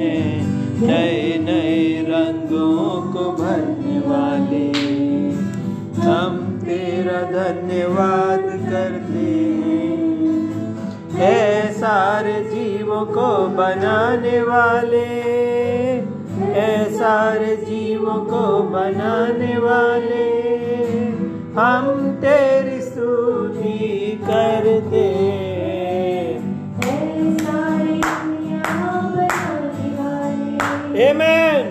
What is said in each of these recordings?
नए नए रंगों को भरने वाले। हम तेरा धन्यवाद करते हैं। सारे जीवों को बनाने वाले। ऐ सारे जीवों को बनाने वाले। हम तेरी स्तुति करते हैं। Amen.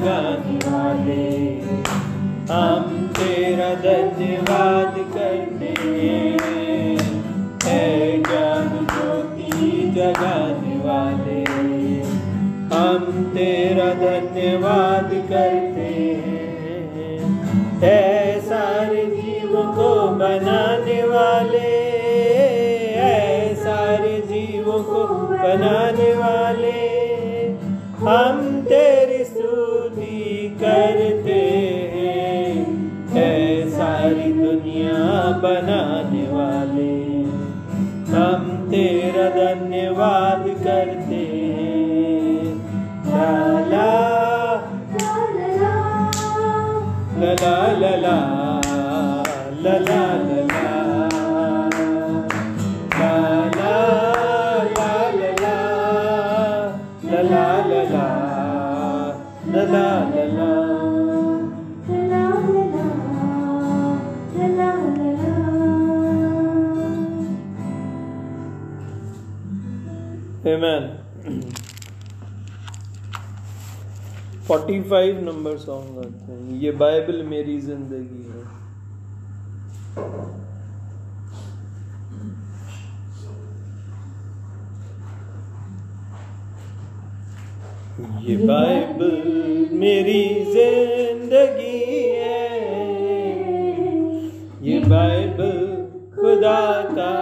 जगाने हम तेरा धन्यवाद la la la la la la forty five number song आते हैं। ये बाइबल मेरी ज़िंदगी है। ये बाइबल मेरी ज़िंदगी है। ये बाइबल खुदा का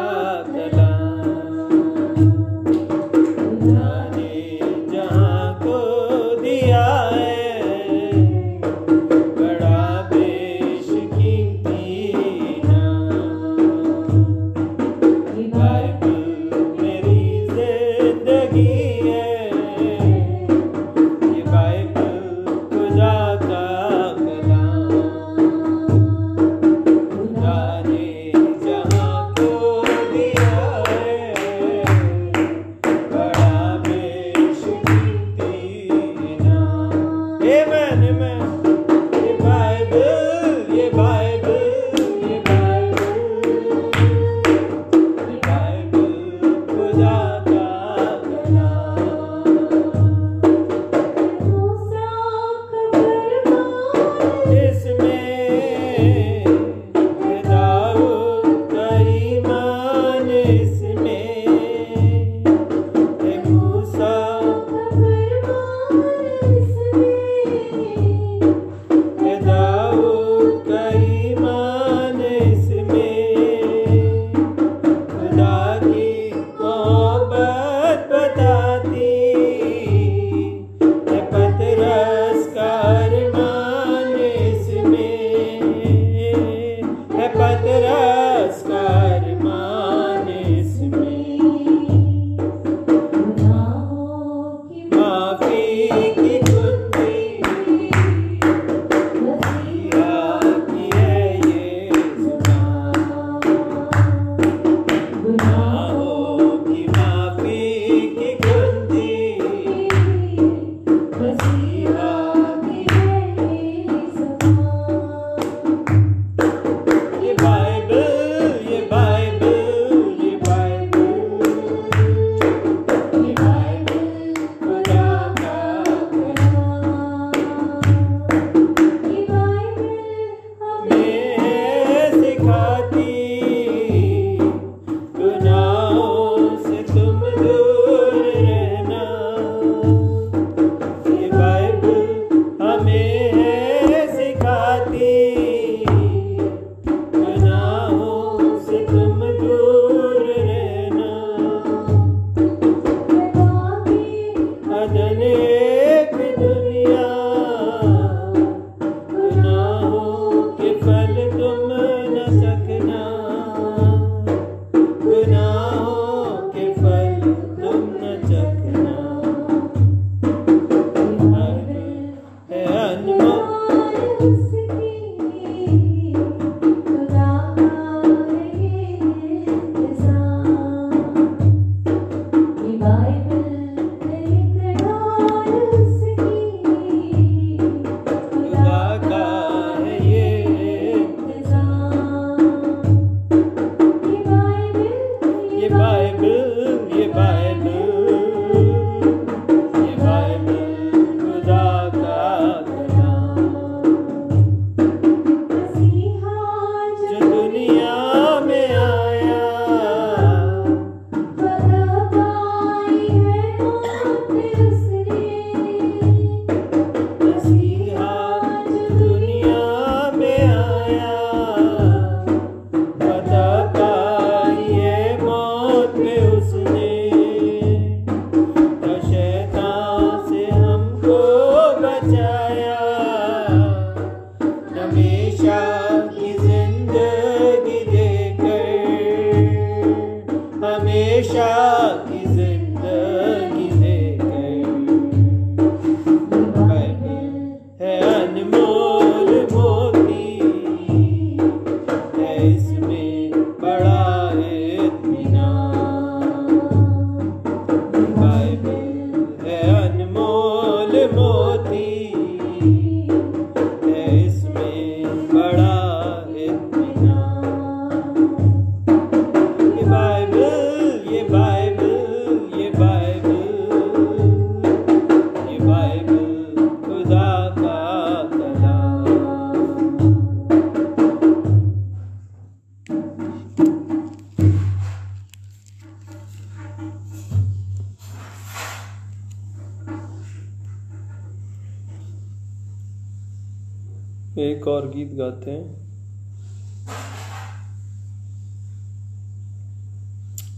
गाते हैं।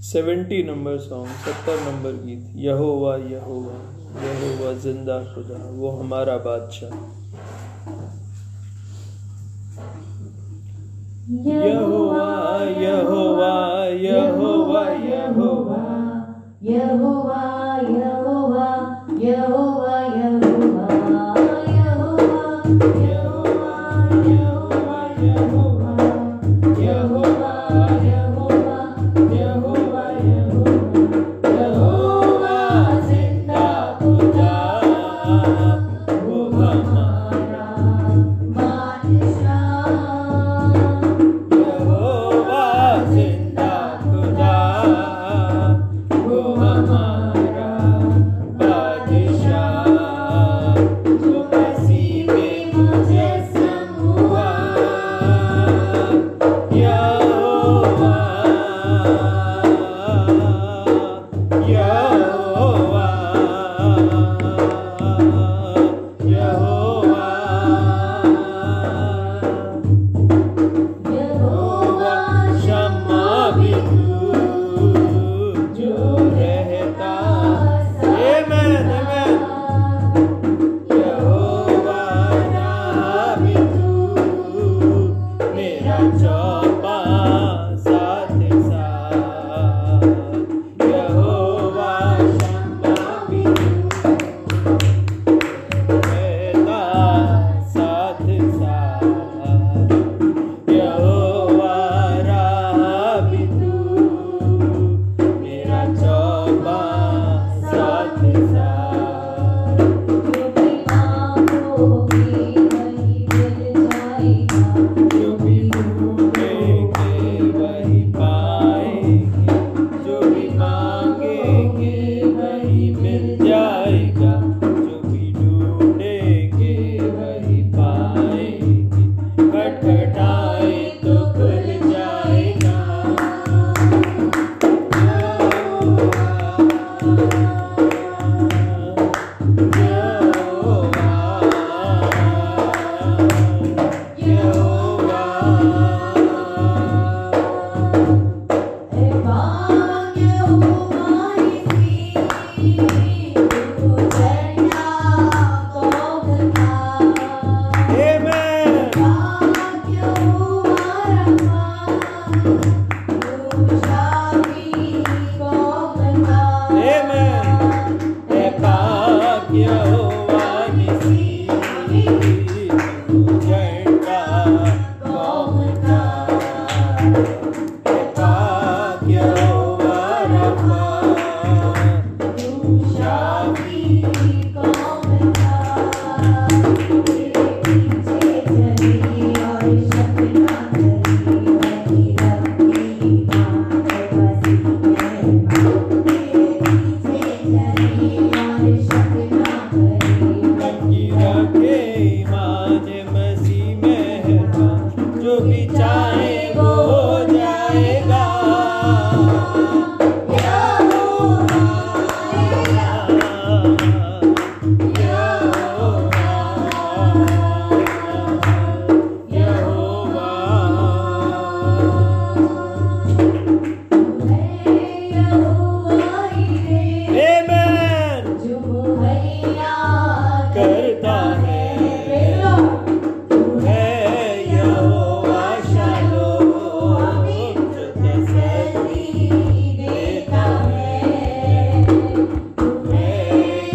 सेवेंटी नंबर सॉन्ग सत्तर नंबर गीत, यहोवा यहोवा यहोवा, ज़िंदा खुदा, वो हमारा बादशाह। यहोवा यहोवा यहोवा यहोवा यहोवा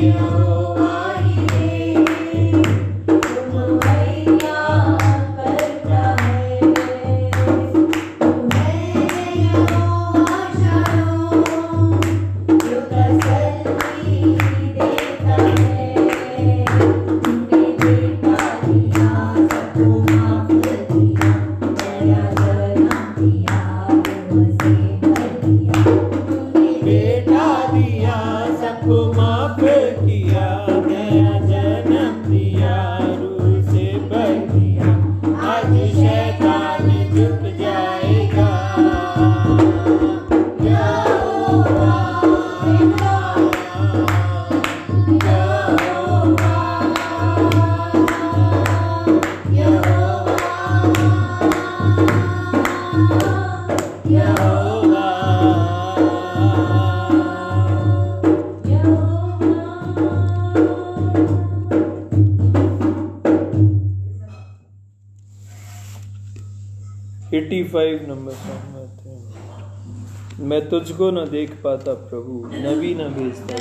you. मुझको न देख पाता प्रभु नबी न भेजता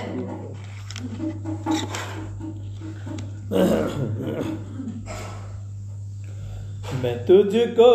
मैं तुझको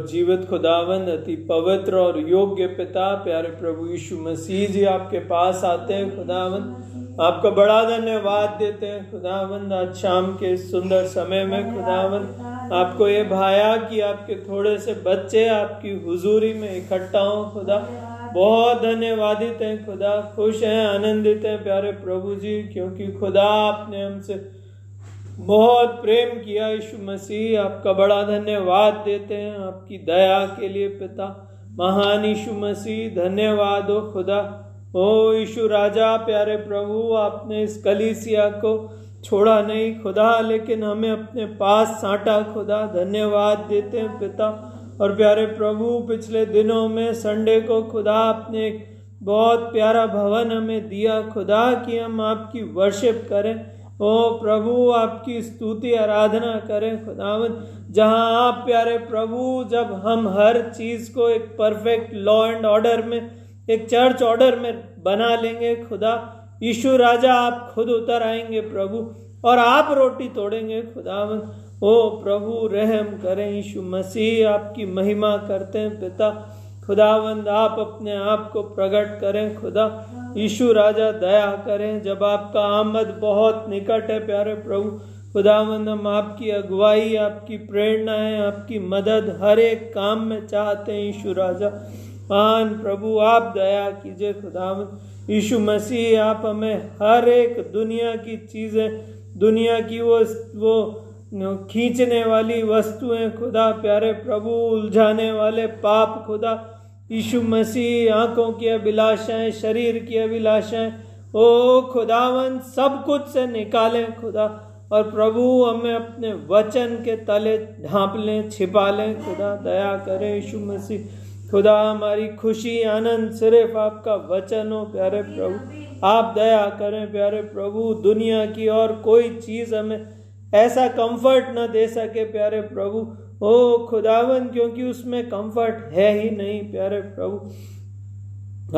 और जीवित खुदावन अति पवित्र और योग्य पिता, प्यारे प्रभु यीशु मसीह जी आपके पास आते हैं खुदावन आपका बड़ा धन्यवाद देते हैं खुदावन आज शाम के सुंदर समय में खुदावन आपको ये भाया कि आपके थोड़े से बच्चे आपकी हुजूरी में इकट्ठा हो, खुदा। बहुत धन्यवादित हैं, खुदा। खुश हैं, आनंदित हैं, प्यारे प्रभु जी, क्योंकि खुदा आपने हमसे बहुत प्रेम किया यीशु मसीह। आपका बड़ा धन्यवाद देते हैं। आपकी दया के लिए पिता, महान यीशु मसीह, धन्यवाद हो खुदा। ओ यीशु राजा, प्यारे प्रभु, आपने इस कलीसिया को छोड़ा नहीं खुदा, लेकिन हमें अपने पास साटा खुदा। धन्यवाद देते हैं पिता और प्यारे प्रभु, पिछले दिनों में संडे को खुदा आपने बहुत प्यारा भवन हमें दिया। खुदा कि हम आपकी वर्शिप करें। ओ प्रभु, आपकी स्तुति, आराधना करें खुदावन जहाँ आप प्यारे प्रभु, जब हम हर चीज़ को एक परफेक्ट लॉ एंड ऑर्डर में, एक चर्च ऑर्डर में बना लेंगे, खुदा, यीशु राजा, आप खुद उतर आएँगे प्रभु, और आप रोटी तोड़ेंगे खुदावन ओ प्रभु, रहम करें यीशु मसीह, आपकी महिमा करते हैं पिता। खुदावंद, आप अपने आप को प्रकट करें। खुदा, यीशु राजा, दया करें। जब आपका आमद बहुत निकट है, प्यारे प्रभु, खुदावंद, हम आपकी अगुवाई, आपकी प्रेरणा है, आपकी मदद हर एक काम में चाहते हैं, यीशु राजा। महान प्रभु, आप दया कीजिए, खुदावंद। यीशु मसीह, आप हमें हर एक दुनिया की चीज़ें, दुनिया की वो वो खींचने वाली वस्तुएँ, खुदा, प्यारे प्रभु, उलझाने वाले पाप, खुदा यीशु मसीह, आँखों की अभिलाषाएँ, शरीर की अभिलाषाएँ। ओ खुदावन सब कुछ से निकालें खुदा, और प्रभु हमें अपने वचन के तले ढांप लें, छिपा लें खुदा। दया करें यीशु मसीह। खुदा, हमारी खुशी, आनंद सिर्फ़ आपका वचन हो, प्यारे प्रभु। आप दया करें, प्यारे प्रभु। दुनिया की और कोई चीज़ हमें ऐसा कंफर्ट न दे सके, प्यारे प्रभु। ओ खुदावन, क्योंकि उसमें कंफर्ट है ही नहीं, प्यारे प्रभु।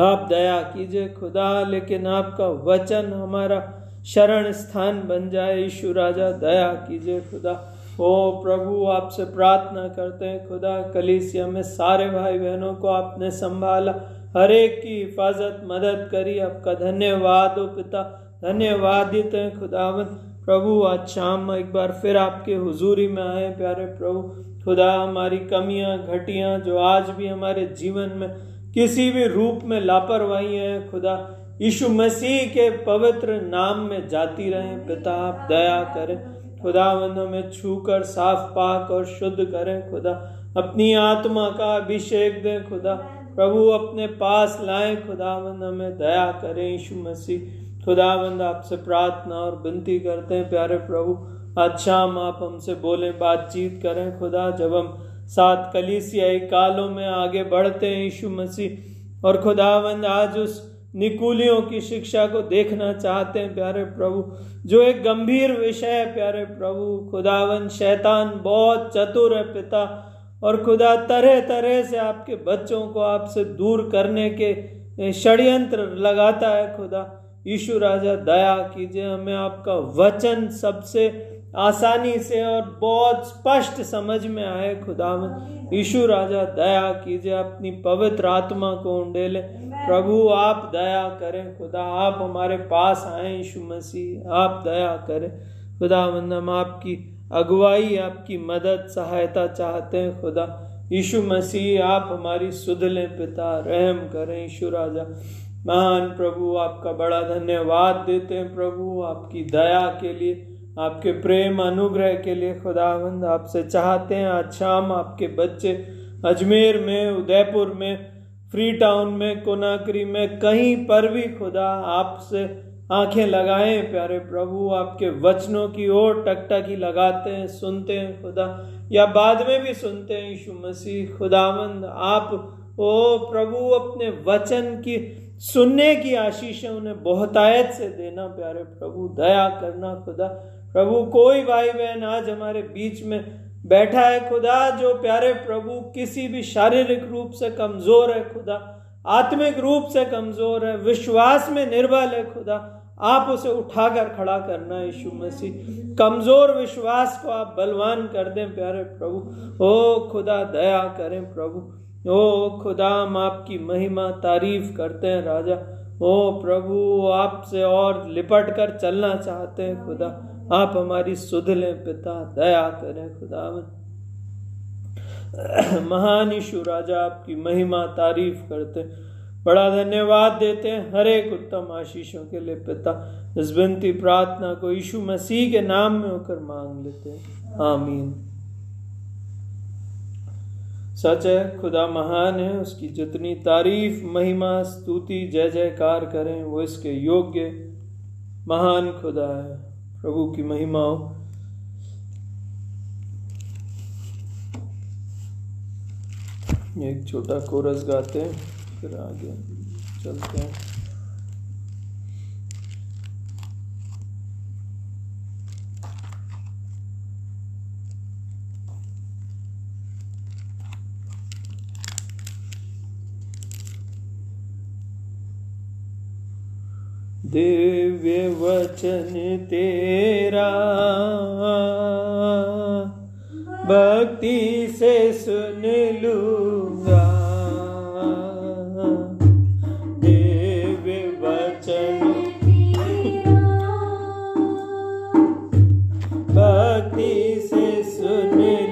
आप दया कीजिए खुदा, लेकिन आपका वचन हमारा शरण स्थान बन जाए। ईशु राजा, दया कीजिए खुदा। ओ प्रभु, आपसे प्रार्थना करते हैं खुदा, कलीसिया में सारे भाई बहनों को आपने संभाला। हर एक की हिफाजत, मदद करी। आपका धन्यवाद ओ पिता, धन्यवाद देते हैं खुदावन। प्रभु, आज शाम एक बार फिर आपके हुजूरी में आए, प्यारे प्रभु। खुदा, हमारी कमियाँ, घटियाँ जो आज भी हमारे जीवन में किसी भी रूप में लापरवाही है, खुदा, यीशु मसीह के पवित्र नाम में जाती रहे पिता आप दया करें। खुदावंद हमें छू कर साफ़ पाक और शुद्ध करें, खुदा, अपनी आत्मा का अभिषेक दें, खुदा, प्रभु अपने पास लाएँ खुदावंद हमें दया करें, यीशु मसीह। खुदावंद आपसे प्रार्थना और विनती करते हैं, प्यारे प्रभु आज शाम आप हमसे बोले, बातचीत करें खुदा, जब हम सात कलीसियाई कालों में आगे बढ़ते हैं यीशु मसीह, और खुदावंद आज उस निकुलियों की शिक्षा को देखना चाहते हैं, प्यारे प्रभु, जो एक गंभीर विषय है, प्यारे प्रभु खुदावन शैतान बहुत चतुर है पिता, और खुदा तरह तरह से आपके बच्चों को आपसे दूर करने के षड्यंत्र लगाता है खुदा, यीशु राजा, दया कीजिए, हमें आपका वचन सबसे आसानी से और बहुत स्पष्ट समझ में आए खुदावन यीशु राजा, दया कीजिए, अपनी पवित्र आत्मा को उंडेले। प्रभु, आप दया करें। खुदा, आप हमारे पास आए, यीशु मसीह, आप दया करें। खुदावंद हम आपकी अगुवाई, आपकी मदद, सहायता चाहते हैं। खुदा, यीशु मसीह, आप हमारी सुध लें पिता, रहम करें। यीशु राजा, महान प्रभु, आपका बड़ा धन्यवाद देते हैं प्रभु, आपकी दया के लिए। आपके प्रेम अनुग्रह के लिए खुदावंद आपसे चाहते हैं। आज शाम आपके बच्चे अजमेर में, उदयपुर में फ्री टाउन में, कोनाकरी में, कहीं पर भी खुदा आपसे आँखें लगाएँ। प्यारे प्रभु, आपके वचनों की ओर टकटकी लगाते हैं, सुनते हैं खुदा। या बाद में भी सुनते हैं, यीशु मसीह, खुदावंद आप। ओ प्रभु, अपने वचन की, सुनने की आशीषें उन्हें बहुतायत से देना। प्यारे प्रभु, दया करना खुदा। प्रभु, कोई भाई बहन आज हमारे बीच में बैठा है खुदा, जो प्यारे प्रभु, किसी भी शारीरिक रूप से कमज़ोर है खुदा, आत्मिक रूप से कमज़ोर है, विश्वास में निर्बल है खुदा, आप उसे उठाकर खड़ा करना यीशु मसीह। कमज़ोर विश्वास को आप बलवान कर दें, प्यारे प्रभु। ओ खुदा, दया करें प्रभु। ओ खुदा, हम आपकी महिमा तारीफ़ करते हैं, राजा। ओ प्रभु, आपसे और लिपट कर चलना चाहते हैं खुदा। आप हमारी सुध लें पिता, दया करें खुदा में महान यीशु राजा आपकी महिमा तारीफ़ करते बड़ा धन्यवाद देते हैं हर एक उत्तम आशीषों के लिए पिता। इस बिनती प्रार्थना को यीशु मसीह के नाम में होकर मांग लेते हैं। आमीन। सच है, खुदा महान है, उसकी जितनी तारीफ़, महिमा, स्तुति, जय जयकार करें, वो इसके योग्य, महान खुदा है। प्रभु की महिमा हो। एक छोटा कोरस गाते हैं फिर आगे चलते हैं। दिव्य वचन तेरा। भक्ति से सुन लूँगा। दिव्य वचन भक्ति से सुन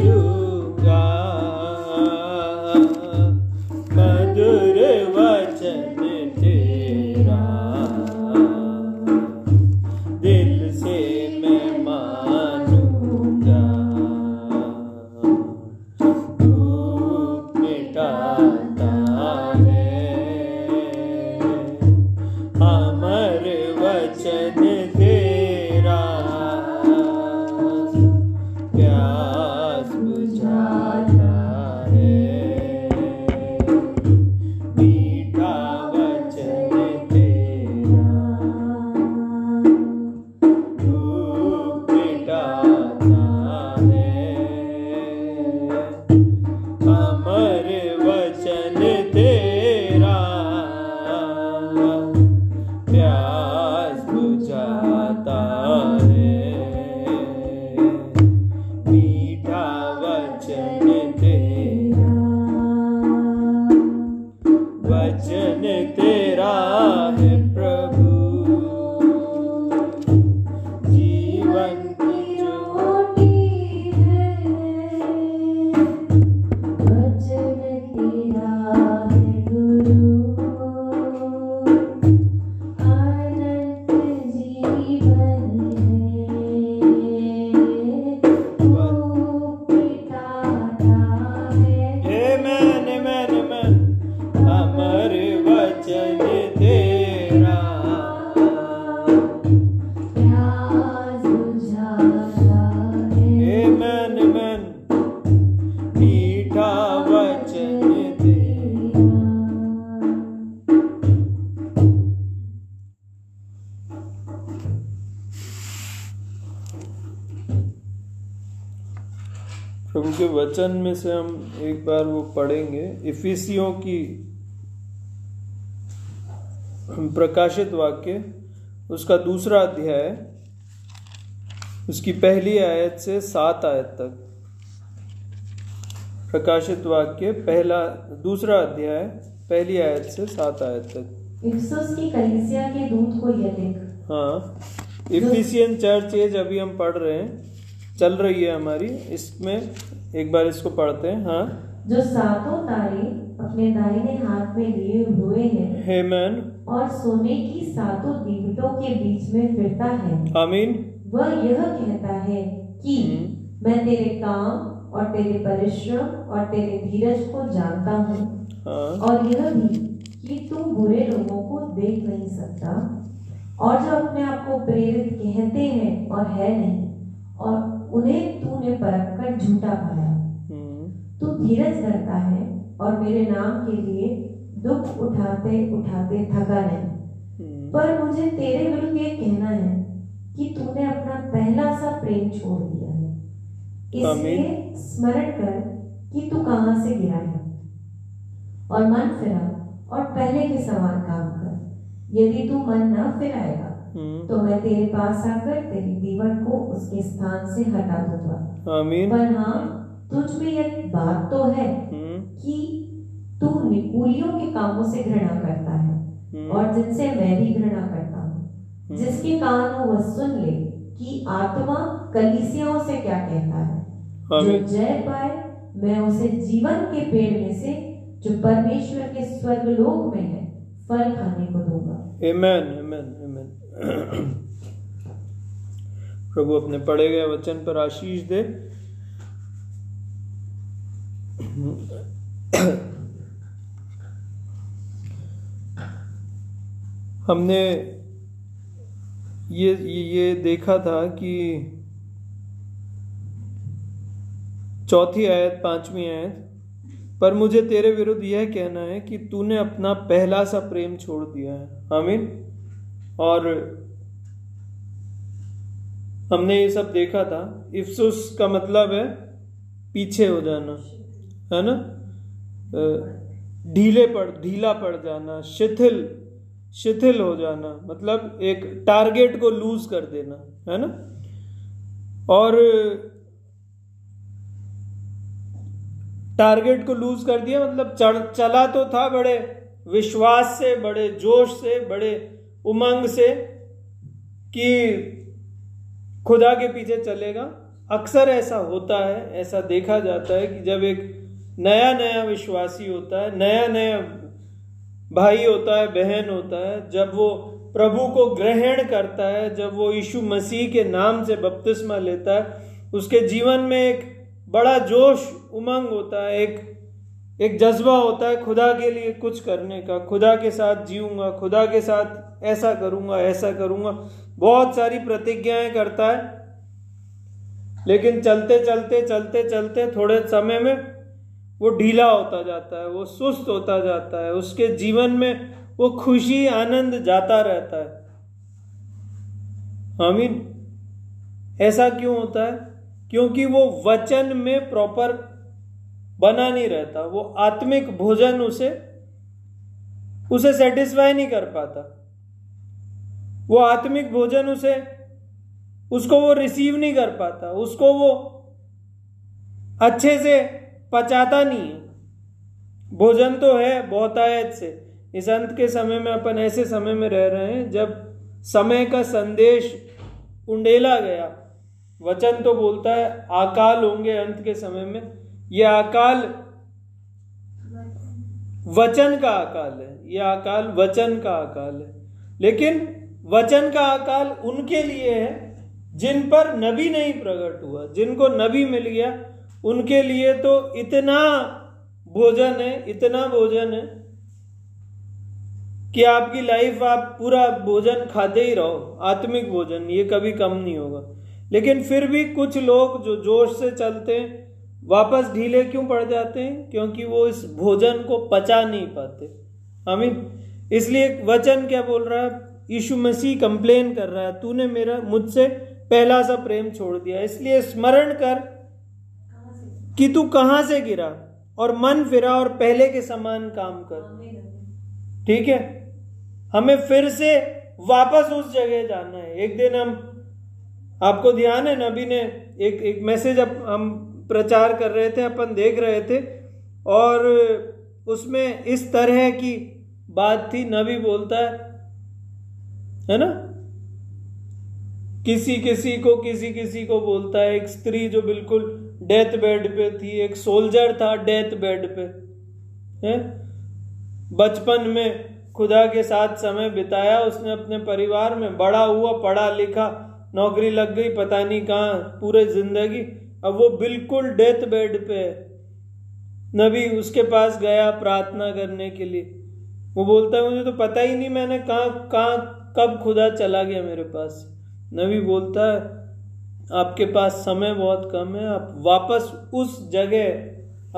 में से हम एक बार वो पढ़ेंगे। इफिसियों की प्रकाशित वाक्य उसका दूसरा अध्याय उसकी पहली आयत से सात आयत तक। प्रकाशित वाक्य पहला दूसरा अध्याय पहली आयत से सात आयत तक। इफसुस की कलीसिया के दूत को यह लिख। हाँ। इफिसियन चर्च एज अभी हम पढ़ रहे हैं। चल रही है हमारी। इसमें एक बार इसको पढ़ते हैं हाँ। जो सातों तारे अपने दाहिने हाथ में लिए हुए हैं हेमन और सोने की सातों दीवटों के बीच में फिरता है आमीन। वह यह कहता है कि हम्म। मैं तेरे काम और तेरे परिश्रम और तेरे धीरज को जानता हूँ। हाँ। और यह भी कि तू बुरे लोगों को देख नहीं सकता। और जो अपने आप को प्रेरित कहते हैं और है नहीं और उन्हें तूने परख कर झूठा पाया। हम्म, तू धीरज धरता है और मेरे नाम के लिए दुख उठाते उठाते थका नहीं हम्म, पर मुझे तेरे विरुद्ध ये कहना है कि तूने अपना पहला सा प्रेम छोड़ दिया है। इसलिए स्मरण कर कि तू कहाँ से गिरा है। और मन फिरा और पहले के समान काम कर। यदि तू मन न फिराएगा तो मैं तेरे पास आकर तेरी दीवार को उसके स्थान से हटा दूँगा। आमीन। पर हाँ तुझ में यह बात तो है हम्म, कि तू निकुलियों के कामों से घृणा करता है हम्म, और जिनसे मैं भी घृणा करता हूँ। हम्म, जिसके कान हो वह सुन ले कि आत्मा कलीसियाओं से क्या कहता है। जो जय पाए मैं उसे जीवन के पेड़ में से जो परमेश्वर के स्वर्ग लोक में है फल खाने को दूँगा। Amen, amen. प्रभु अपने पढ़े गए वचन पर आशीष दे। हमने ये ये देखा था कि चौथी आयत, पांचवी आयत, पर मुझे तेरे विरुद्ध यह कहना है कि तूने अपना पहला सा प्रेम छोड़ दिया है। आमीन। और हमने ये सब देखा था। इफ्सुस का मतलब है पीछे हो जाना, है ना? ढीले पड़, ढीला पड़ जाना, शिथिल शिथिल हो जाना मतलब एक टारगेट को लूज कर देना, है ना? और टारगेट को लूज कर दिया मतलब चढ़, चला तो था बड़े, विश्वास से, बड़े जोश से, बड़े उमंग से कि खुदा के पीछे चलेगा। अक्सर ऐसा होता है, ऐसा देखा जाता है कि जब एक नया नया विश्वासी होता है, नया नया भाई होता है, बहन होता है, जब वो प्रभु को ग्रहण करता है, जब वो यीशु मसीह के नाम से बपतिस्मा लेता है, उसके जीवन में एक बड़ा जोश, उमंग होता है, एक एक जज्बा होता है खुदा के लिए कुछ करने का, खुदा के साथ जीऊँगा, खुदा के साथ ऐसा करूँगा ऐसा करूँगा। बहुत सारी प्रतिज्ञाएँ करता है। लेकिन चलते चलते चलते चलते थोड़े समय में वो ढीला होता जाता है, वो सुस्त होता जाता है, उसके जीवन में वो खुशी, आनंद जाता रहता है। आमीन। ऐसा क्यों होता है? क्योंकि वो वचन में प्रॉपर बना नहीं रहता, वो आत्मिक भोजन उसे उसे सेटिस्फाई नहीं कर पाता। वो आत्मिक भोजन उसे, उसको वो रिसीव नहीं कर पाता, उसको वो अच्छे से पचाता नहीं है। भोजन तो है बहुतायत से। इस अंत के समय में अपन ऐसे समय में रह रहे हैं, जब समय का संदेश उंडेला गया। वचन तो बोलता है, अकाल होंगे अंत के समय में। यह अकाल वचन का अकाल है। यह अकाल वचन का अकाल है। लेकिन वचन का अकाल उनके लिए है, जिन पर नबी नहीं प्रकट हुआ, जिनको नबी मिल गया, उनके लिए तो इतना भोजन है, इतना भोजन है कि आपकी लाइफ आप पूरा भोजन खाते ही रहो, आत्मिक भोजन, ये कभी कम नहीं होगा। लेकिन फिर भी कुछ लोग जो जोश से चलते हैं वापस ढीले क्यों पड़ जाते हैं? क्योंकि वो इस भोजन को पचा नहीं पाते। आमीन इसलिए वचन क्या बोल रहा है? यीशु मसीह कंप्लेन कर रहा है, तूने मेरा, मुझसे पहला सा प्रेम छोड़ दिया। इसलिए स्मरण कर कि तू कहाँ से गिरा और मन फिरा और पहले के समान काम कर। ठीक है? हमें फिर से वापस उस जगह जाना है। एक दिन हम, आपको ध्यान है, नबी ने एक एक मैसेज हम प्रचार कर रहे थे, अपन देख रहे थे। और उसमें इस तरह की बात थी, नबी बोलता है है ना? किसी किसी को, किसी किसी को बोलता है, एक स्त्री जो बिल्कुल डेथ बेड पे थी, एक सोल्जर था डेथ बेड पे, है? बचपन में खुदा के साथ समय बिताया, उसने अपने परिवार में, बड़ा हुआ, पढ़ा लिखा, नौकरी लग गई, पता नहीं कहाँ, पूरे ज़िंदगी अब वो बिल्कुल डेथ बेड पे है। नबी उसके पास गया प्रार्थना करने के लिए। वो बोलता है, मुझे तो पता ही नहीं मैंने कहाँ कहाँ, कब खुदा चला गया मेरे पास। नबी बोलता है, आपके पास समय बहुत कम है, आप वापस उस जगह,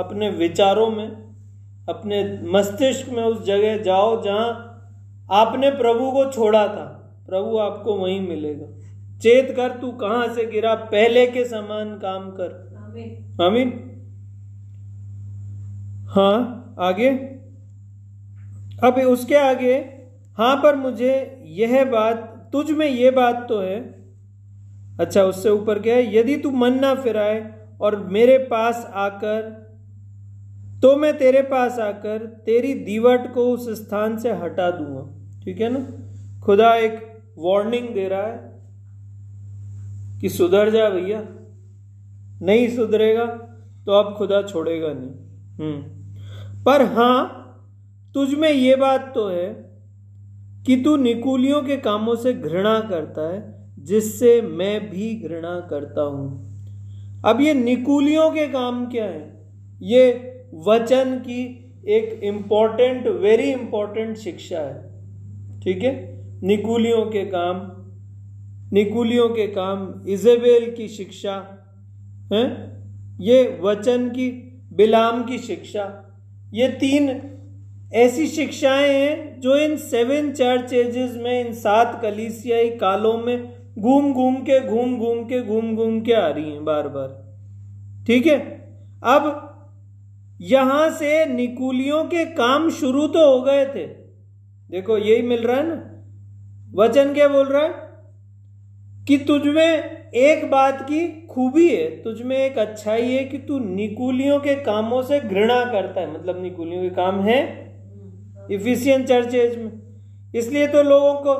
अपने विचारों में, अपने मस्तिष्क में उस जगह जाओ जहाँ आपने प्रभु को छोड़ा था। प्रभु आपको वहीं मिलेगा। चेत कर तू कहाँ से गिरा? पहले के समान काम कर। आमीन। हाँ आगे। अब उसके आगे हाँ पर मुझे यह बात तुझ में यह बात तो है। अच्छा उससे ऊपर क्या है? यदि तू मन ना फिराए और मेरे पास आकर तो मैं तेरे पास आकर तेरी दीवट को उस स्थान से हटा दूँगा। ठीक है ना? खुदा एक वार्निंग दे रहा है। कि सुधर जा भैया। नहीं सुधरेगा तो अब खुदा छोड़ेगा नहीं। हम्म। पर हाँ, तुझ में ये बात तो है कि तू निकुलियों के कामों से घृणा करता है, जिससे मैं भी घृणा करता हूँ। अब ये निकुलियों के काम क्या है? ये वचन की एक इंपॉर्टेंट वेरी इंपॉर्टेंट शिक्षा है। ठीक है? निकुलियों के काम निकुलियों के काम, इजेबेल की शिक्षा, है? ये वचन की, बिलाम की शिक्षा। ये तीन ऐसी शिक्षाएँ हैं जो इन सेवन चर्च एजेस में, इन सात कलीसियाई कालों में घूम घूम के, घूम घूम के, घूम घूम के आ रही हैं बार बार। ठीक है? अब यहाँ से निकुलियों के काम शुरू तो हो गए थे। देखो, यही मिल रहा है ना? वचन क्या बोल रहा है? कि तुझमें एक बात की खूबी है, तुझमें एक अच्छाई है कि तू निकुलियों के कामों से घृणा करता है। मतलब निकुलियों के काम है? इफिशियंट चर्चेज में। इसलिए तो लोगों को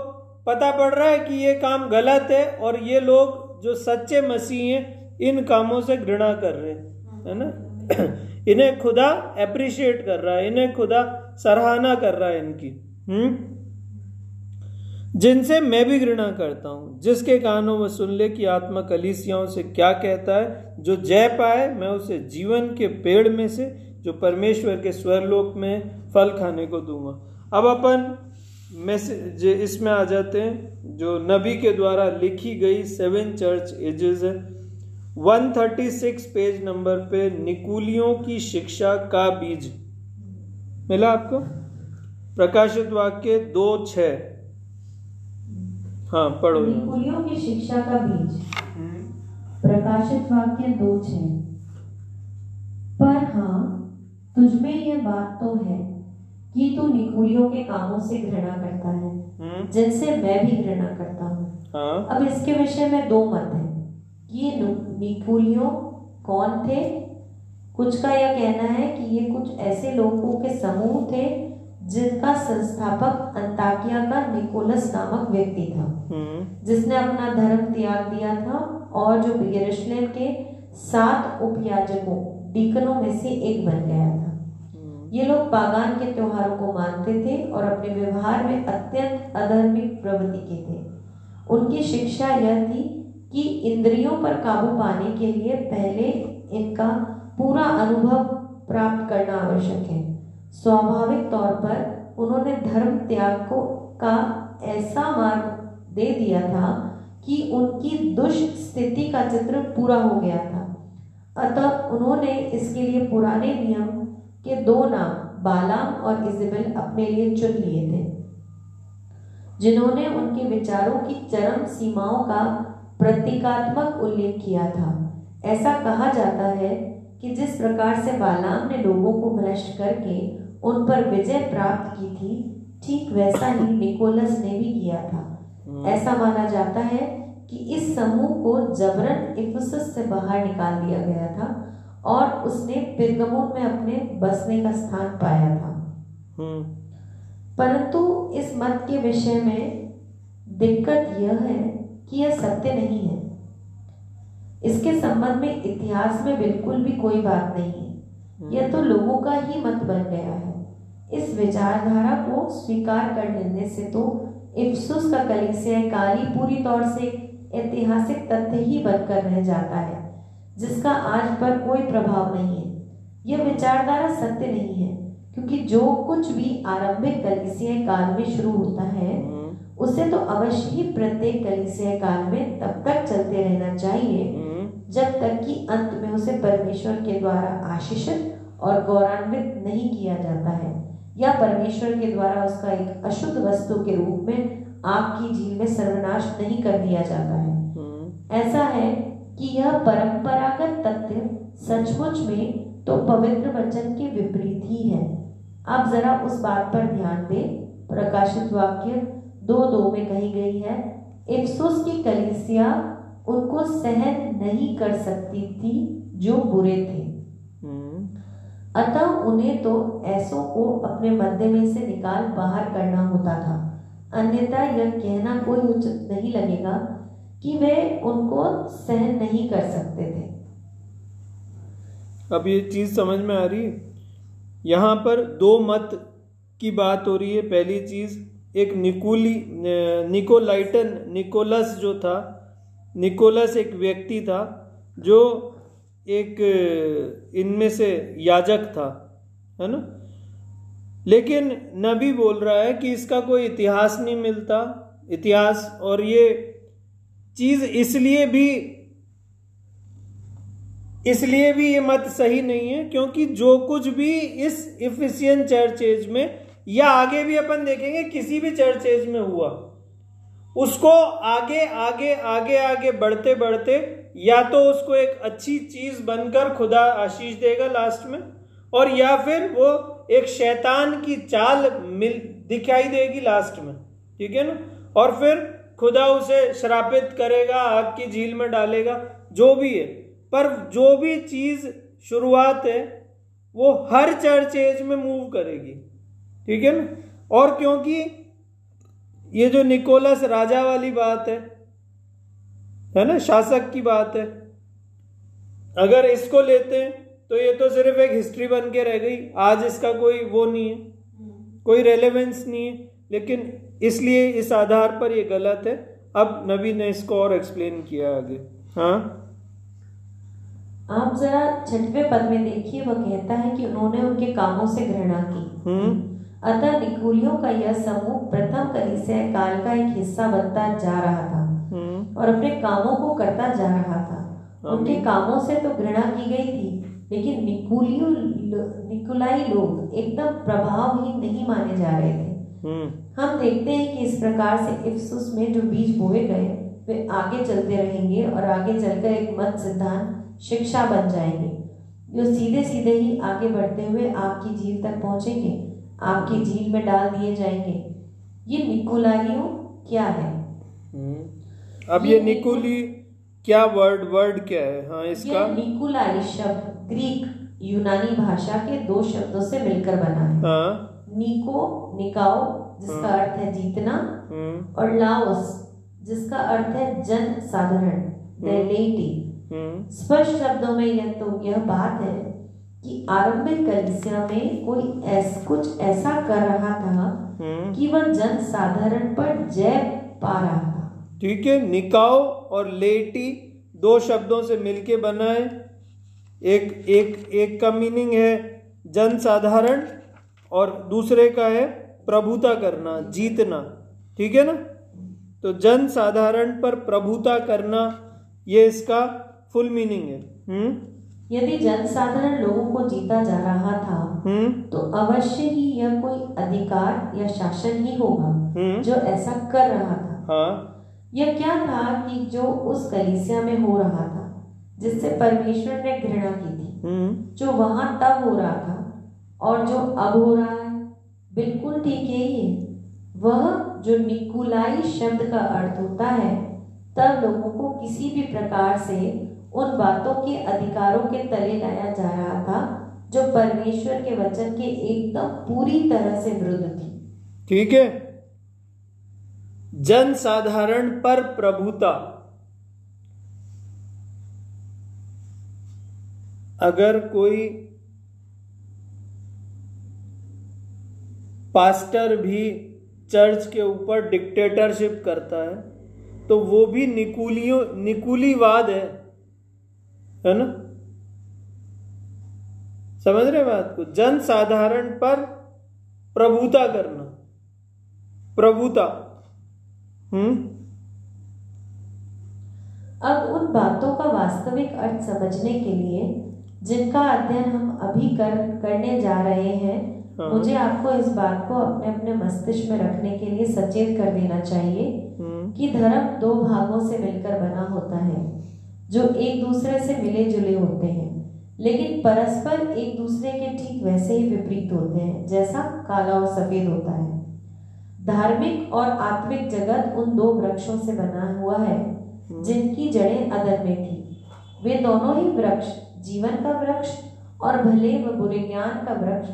पता पड़ रहा है कि ये काम गलत है और ये लोग जो सच्चे मसीह हैं, इन कामों से घृणा कर रहे हैं, है ना? इन्हें खुदा अप्रिशिएट कर रहा है, इन्हें खुदा सराहना कर रहा है इनकी। हम्म? जिनसे मैं भी घृणा करता हूँ, जिसके कानों में सुन ले कि आत्मा कलीसियाओं से क्या कहता है, जो जय पाए मैं उसे जीवन के पेड़ में से, जो परमेश्वर के स्वरलोक में फल खाने को दूँगा। अब अपन मैसेज इसमें आ जाते हैं, जो नबी के द्वारा लिखी गई सेवन चर्च एजेस है। 136 पेज नंबर पे, निकुलियों की शिक्षा का बीज। मिला आपको? प्रकाशित वाक्य दो छ हाँ पढ़ो। निकुलियों की शिक्षा का बीज। प्रकाशित वाक्य दो छ। पर हाँ तुझमें यह बात तो है कि तू निकुलियों के कामों से घृणा करता है। हम्म, जिनसे मैं भी घृणा करता हूँ। हाँ। अब इसके विषय में दो मत हैं। ये निकुलियों कौन थे? कुछ का यह कहना है कि ये कुछ ऐसे लोगों के समूह थे जिनका संस्थापक अंताकिया का निकोलस नामक व्यक्ति था। हम्म, जिसने अपना धर्म त्याग दिया था और जो यरूशलेम के सात उपयाजकों डीकनों में से एक बन गया था। ये लोग पागान के त्योहारों को मानते थे और अपने व्यवहार में अत्यंत अधर्मिक प्रवृत्ति के थे। उनकी शिक्षा यह थी कि इंद्रियों पर काबू पाने के लिए पहले इनका पूरा अनुभव प्राप्त करना आवश्यक है। स्वाभाविक तौर पर उन्होंने धर्म त्याग को का ऐसा मार्ग दे दिया था कि उनकी दुष्ट स्थिति का चित्र पूरा हो गया था। अतः उन्होंने इसके लिए पुराने नियम के दो नाम, बालाम और इजेबेल अपने लिए चुन लिए थे, जिन्होंने उनके विचारों की चरम सीमाओं का प्रतीकात्मक उल्लेख किया था। ऐसा कहा जाता है कि जिस प्रकार से बालाम ने लोगों को भ्रष्ट करके उन पर विजय प्राप्त की थी ठीक वैसा ही निकोलस ने भी किया था। ऐसा माना जाता है कि इस समूह को जबरन इफिसस से बाहर निकाल दिया गया था और उसने पिरगमोन में अपने बसने का स्थान पाया था। हम्म, परंतु इस मत के विषय में दिक्कत यह है कि यह सत्य नहीं है। इसके संबंध में इतिहास में बिल्कुल भी कोई बात नहीं है। यह तो लोगों का ही मत बन गया है। इस विचारधारा को स्वीकार कर लेने से तो इफ्सुस का कलीसिया काली पूरी तौर से ऐतिहासिक तथ्य ही बनकर रह जाता है जिसका आज पर कोई प्रभाव नहीं है। यह विचारधारा सत्य नहीं है क्योंकि जो कुछ भी आरंभिक कलीसिया काल में शुरू होता है हम्म, उसे तो अवश्य ही प्रत्येक कलीसिया काल में तब तक चलते रहना चाहिए हम्म, जब तक कि अंत में उसे परमेश्वर के द्वारा आशीषित और गौरवान्वित नहीं किया जाता है। या परमेश्वर के द्वारा उसका एक अशुद्ध वस्तु के रूप में आग की झील में सर्वनाश नहीं कर दिया जाता है। हम्म, ऐसा है कि यह परंपरागत तथ्य सचमुच में तो पवित्र वचन के विपरीत ही है। आप जरा उस बात पर ध्यान दें। प्रकाशित वाक्य दो दो में कही गई है इफ्सुस की कलिसिया उनको सहन नहीं कर सकती थी जो बुरे थे। अतः उन्हें तो ऐसों को अपने मध्य में से निकाल बाहर करना होता था। अन्यथा यह कहना कोई उचित नहीं लगेगा कि वे उनको सहन नहीं कर सकते थे। अब ये चीज़ समझ में आ रही? है यहाँ पर दो मत की बात हो रही है। पहली चीज़, एक निकोली निकोलाइटन, निकोलस जो था, निकोलस एक व्यक्ति था, जो एक, इनमें से याजक था, है ना? लेकिन नबी बोल रहा है कि इसका कोई इतिहास नहीं मिलता, इतिहास, और ये चीज़ इसलिए भी इसलिए भी ये मत सही नहीं है, क्योंकि जो कुछ भी इस इफिशियन चर्च एज में, या आगे भी अपन देखेंगे, किसी भी चर्च एज में हुआ, उसको आगे आगे आगे आगे बढ़ते बढ़ते या तो उसको एक अच्छी चीज़ बनकर खुदा आशीष देगा लास्ट में, और या फिर वो एक शैतान की चाल मिल, दिखाई देगी लास्ट में, ठीक है ना? और फिर खुदा उसे श्रापित करेगा, आग की झील में डालेगा, जो भी है। पर जो भी चीज़ शुरुआत है, वो हर चर्च एज में मूव करेगी, ठीक है ना? और क्योंकि ये जो निकोलस राजा वाली बात है है ना? शासक की बात है। अगर इसको लेते हैं तो ये तो सिर्फ़ एक हिस्ट्री बन के रह गई। आज इसका कोई वो नहीं है। कोई रेलेवेंस नहीं है। लेकिन इसलिए इस आधार पर ये गलत है। अब नबी ने इसको और एक्सप्लेन किया आगे। हाँ? आप जरा छठवें पद में देखिए। वह कहता है कि उन्होंने उनके कामों से घृणा की। हम्म। अतः निकोलियों का यह समूह प्रथम कलीसिया काल का एक हिस्सा बनता जा रहा था। और अपने कामों को करता जा रहा था। उनके कामों से तो घृणा की गई थी लेकिन निकुलियो निकुलाई लोग एकदम प्रभावहीन नहीं माने जा रहे थे। हम्म। हम देखते हैं कि इस प्रकार से इफ्सुस में जो बीज बोए गए वे आगे चलते रहेंगे और आगे चलकर एक मत सिद्धांत शिक्षा बन जाएँगे। जो सीधे सीधे ही आगे बढ़ते हुए आपकी झील तक पहुँचेंगे आपकी झील में डाल दिए जाएँगे। ये निकोलाइयों क्या है? हम्म। अब ये निकोली क्या वर्ड वर्ड क्या है? हाँ इसका। निकुलाई शब्द ग्रीक यूनानी भाषा के दो शब्दों से मिलकर बना है। हाँ। निको निकाओ जिसका हाँ, अर्थ है जीतना हम्म और लाओस जिसका अर्थ है जन साधारण डेलेटी हम्म स्पष्ट शब्दों में यह तो यह बात है कि आरंभिक कलिसिया में कोई ऐस कुछ ऐसा कर रहा था कि वह जन साधारण पर जय पा रहा ठीक है? निकाओ और लेटी दो शब्दों से मिलके बना है एक एक एक का मीनिंग है जन साधारण और दूसरे का है प्रभुता करना जीतना। ठीक है ना? तो जन साधारण पर प्रभुता करना ये इसका फुल मीनिंग है। हम्म? यदि जन साधारण लोगों को जीता जा रहा था हम्म? तो अवश्य ही यह कोई अधिकार या शासन ही होगा हम्म? जो ऐसा कर रहा था। हाँ। यह क्या था कि जो उस कलीसिया में हो रहा था जिससे परमेश्वर ने घृणा की थी हम्म। जो वहाँ तब हो रहा था और जो अब हो रहा है बिल्कुल ठीक यही है। वह जो निकुलाई शब्द का अर्थ होता है तब लोगों को किसी भी प्रकार से उन बातों के अधिकारों के तले लाया जा रहा था जो परमेश्वर के वचन के एकदम पूरी तरह से विरुद्ध थी। ठीक है। जन साधारण पर प्रभुता। अगर कोई पास्टर भी चर्च के ऊपर डिक्टेटरशिप करता है तो वो भी निकुलियों, निकुलीवाद है। है ना? समझ रहे बात को? जन साधारण पर प्रभुता करना। प्रभुता। हम्म? अब उन बातों का वास्तविक अर्थ समझने के लिए जिनका अध्ययन हम अभी कर करने जा रहे हैं हाँ। मुझे आपको इस बात को अपने अपने मस्तिष्क में रखने के लिए सचेत कर देना चाहिए हम्म। कि धर्म दो भागों से मिलकर बना होता है जो एक दूसरे से मिले जुले होते हैं लेकिन परस्पर एक दूसरे के ठीक वैसे ही विपरीत होते हैं जैसा काला और सफ़ेद होता है। धार्मिक और आत्मिक जगत उन दो वृक्षों से बना हुआ है जिनकी जड़ें अदर में थी। वे दोनों ही वृक्ष जीवन का वृक्ष और भले व बुरे ज्ञान का वृक्ष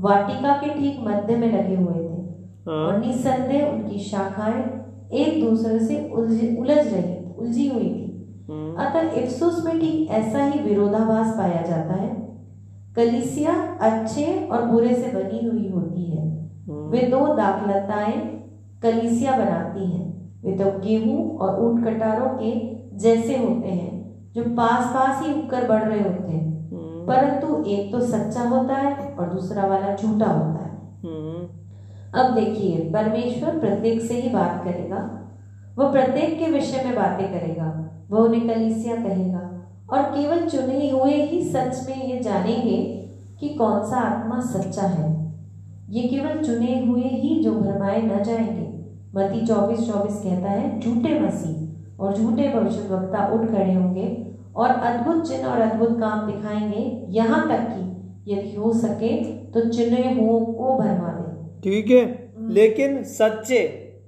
वाटिका के ठीक मध्य में लगे हुए थे। हाँ। और निसंदेह उनकी शाखाएँ एक दूसरे से उलझ उलझ रही उलझी हुई थी। हम्म, अतः इफ्सुस में ठीक ऐसा ही विरोधाभास पाया जाता है। कलिसिया अच्छे और बुरे से बनी हुई होती है। हम्म, वे दो दाखलताएँ कलिसिया बनाती हैं। वे तो गेहूँ और ऊट कटारों के जैसे होते हैं जो पास पास ही उगकर बढ़ रहे होते हैं। हम्म, परंतु एक तो सच्चा होता है और दूसरा वाला झूठा होता है। हम्म, अब देखिए परमेश्वर प्रत्येक से ही बात करेगा। वह प्रत्येक के विषय में बातें करेगा। वह उन्हें कलीसिया कहेगा। और केवल चुने हुए ही सच में ये जानेंगे कि कौन सा आत्मा सच्चा है। ये केवल चुने हुए ही जो भरमाए न जाएँगे। मती चौबीस चौबीस कहता है झूठे मसीह और झूठे भविष्यवक्ता उठ खड़े होंगे और अद्भुत चिन्ह और अद्भुत काम दिखाएँगे यहाँ तक कि यदि हो सके तो चुने हुओं को भरमा दे। ठीक है लेकिन सच्चे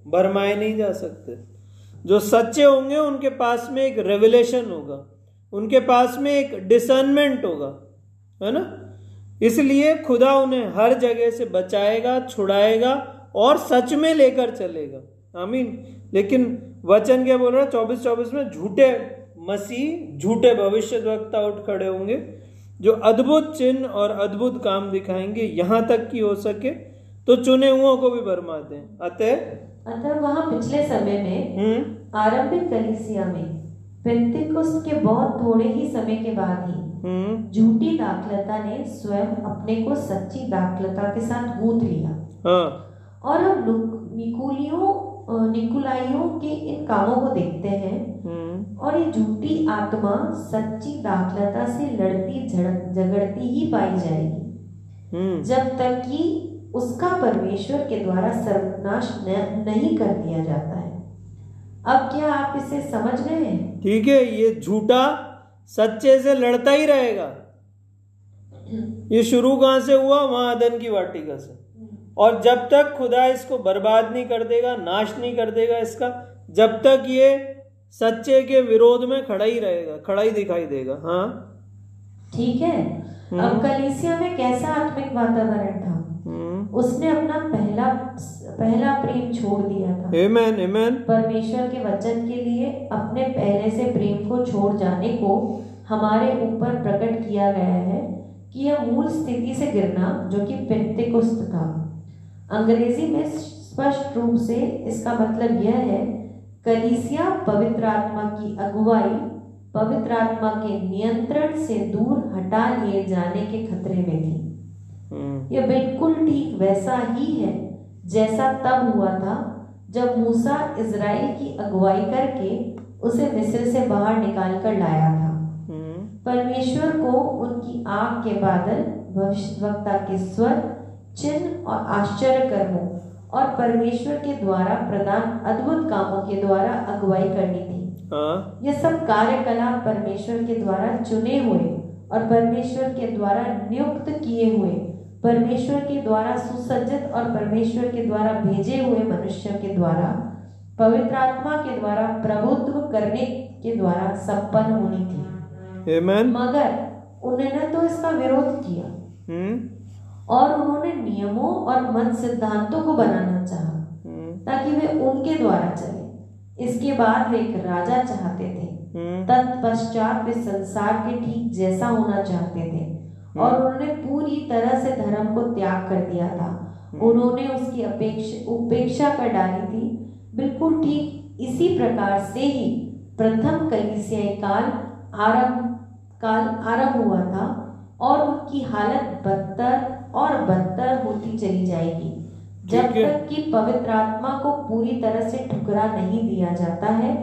भरमाए नहीं जा सकते। जो सच्चे होंगे उनके पास में एक रेवलेशन होगा। उनके पास में एक डिसर्नमेंट होगा। है ना? इसलिए खुदा उन्हें हर जगह से बचाएगा छुड़ाएगा और सच में लेकर चलेगा। आमीन। लेकिन वचन क्या बोल रहा है? चौबीस चौबीस में झूठे मसीह झूठे भविष्य वक्ता उठ खड़े होंगे जो अद्भुत चिन्ह और अद्भुत काम दिखाएँगे यहाँ तक कि हो सके तो चुने हुओं को भी भरमा दें। अतः अतः वहाँ पिछले समय में हम्म। आरंभिक कलीसिया में पेंतिकुस्त के बहुत थोड़े ही समय के बाद ही हम्म। झूठी दाखलता ने स्वयं अपने को सच्ची दाखलता के साथ गूंथ लिया। हाँ। और हम नुक- निकुलियों निकुलाइयों के इन कामों को देखते हैं। हम्म। और ये झूठी आत्मा सच्ची दाखलता से लड़ती झगड़ती ही पाई जाएगी। हम्म। जब तक कि उसका परमेश्वर के द्वारा सर्वनाश नहीं कर दिया जाता है। अब क्या आप इसे समझ गए? हैं ठीक है ये झूठा सच्चे से लड़ता ही रहेगा। ये शुरू कहाँ से हुआ? वहाँ अदन की वाटिका से। और जब तक खुदा इसको बर्बाद नहीं कर देगा नाश नहीं कर देगा इसका जब तक ये सच्चे के विरोध में खड़ा ही रहेगा खड़ा ही दिखाई देगा। हाँ? ठीक है। हम्म। अब कलीसिया में कैसा आत्मिक वातावरण था? हम्म। उसने अपना पहला पहला प्रेम छोड़ दिया था। एमेन एमेन परमेश्वर के वचन के लिए अपने पहले से प्रेम को छोड़ जाने को हमारे ऊपर प्रकट किया गया है कि यह मूल स्थिति से गिरना जो कि पेंतेकुस्त था। अंग्रेज़ी में स्पष्ट रूप से इसका मतलब यह है कलीसिया पवित्र आत्मा की अगुवाई पवित्र आत्मा के नियंत्रण से दूर हटा लिए जाने के खतरे में थी। हम्म यह बिल्कुल ठीक वैसा ही है जैसा तब हुआ था जब मूसा इज़राइल की अगुवाई करके उसे मिस्र से बाहर निकाल कर लाया था। हम्म। परमेश्वर को उनकी आग के बादल भविष्यवक्ता के स्वर चिन्ह और आश्चर्य कर्मों और परमेश्वर के द्वारा प्रदान अद्भुत कामों के द्वारा अगुवाई करनी थी। हाँ। यह सब कार्यकलाप परमेश्वर के द्वारा चुने हुए और परमेश्वर के द्वारा नियुक्त किए हुए परमेश्वर के द्वारा सुसज्जित और परमेश्वर के द्वारा भेजे हुए मनुष्य के द्वारा पवित्र आत्मा के द्वारा प्रभुत्व करने के द्वारा संपन्न होनी थी। एमेन मगर उन्होंने तो इसका विरोध किया। हम्म। और उन्होंने नियमों और मत सिद्धांतों को बनाना चाहा हम्म। ताकि वे उनके द्वारा चले। इसके बाद वे एक राजा चाहते थे। हम्म। तत्पश्चात वे संसार के ठीक जैसा होना चाहते थे। और उन्होंने पूरी तरह से धर्म को त्याग कर दिया था। उन्होंने उसकी अपेक्षा उपेक्षा कर डाली थी। बिल्कुल ठीक इसी प्रकार से ही प्रथम कलीसियाई काल आरंभ काल आरंभ हुआ था और उनकी हालत बदतर और बदतर होती चली जाएगी। जब तक कि पवित्र आत्मा को पूरी तरह से ठुकरा नहीं दिया जाता है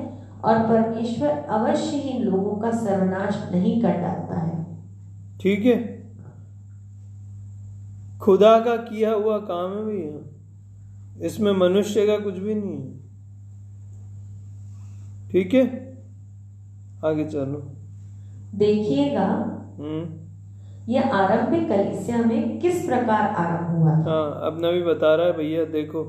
और परमेश्वर अवश्य ही लोगों का सर्वनाश नहीं कर डालता है। ठीक है। खुदा का किया हुआ काम है भैया। इसमें मनुष्य का कुछ भी नहीं है। ठीक है? आगे चलो। देखिएगा हम्म। यह आरंभिक कलिसिया में किस प्रकार आरंभ हुआ था? हाँ अब नबी बता रहा है भैया देखो।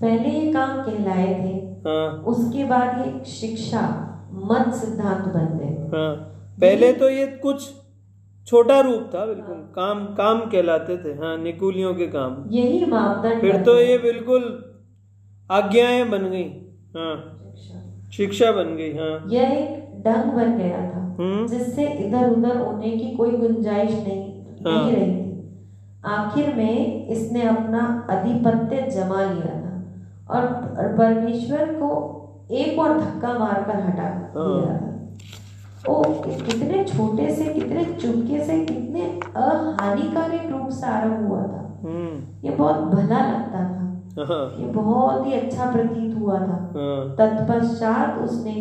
पहले ये काम कहलाए थे हाँ। उसके बाद ये शिक्षा मत सिद्धांत बन गए। हाँ। पहले तो ये कुछ छोटा रूप था बिल्कुल। काम काम कहलाते थे। हाँ निकुलियों के काम। यही मापदंड फिर तो ये बिल्कुल आज्ञाएँ बन गई। हाँ शिक्षा। बन गई हाँ। यह एक ढंग बन गया था हम्म। जिससे इधर उधर होने की कोई गुंजाइश नहीं हाँ। नहीं रही थी। आखिर में इसने अपना अधिपत्य जमा लिया था और परमेश्वर को एक और धक्का मारकर हटा दिया था। ओ कितने छोटे से कितने चुपके से कितने अहानिकारक रूप से आरंभ हुआ था। हम्म। ये बहुत भला लगता था। हाँ। ये बहुत ही अच्छा प्रतीत हुआ था। हाँ। तत्पश्चात उसने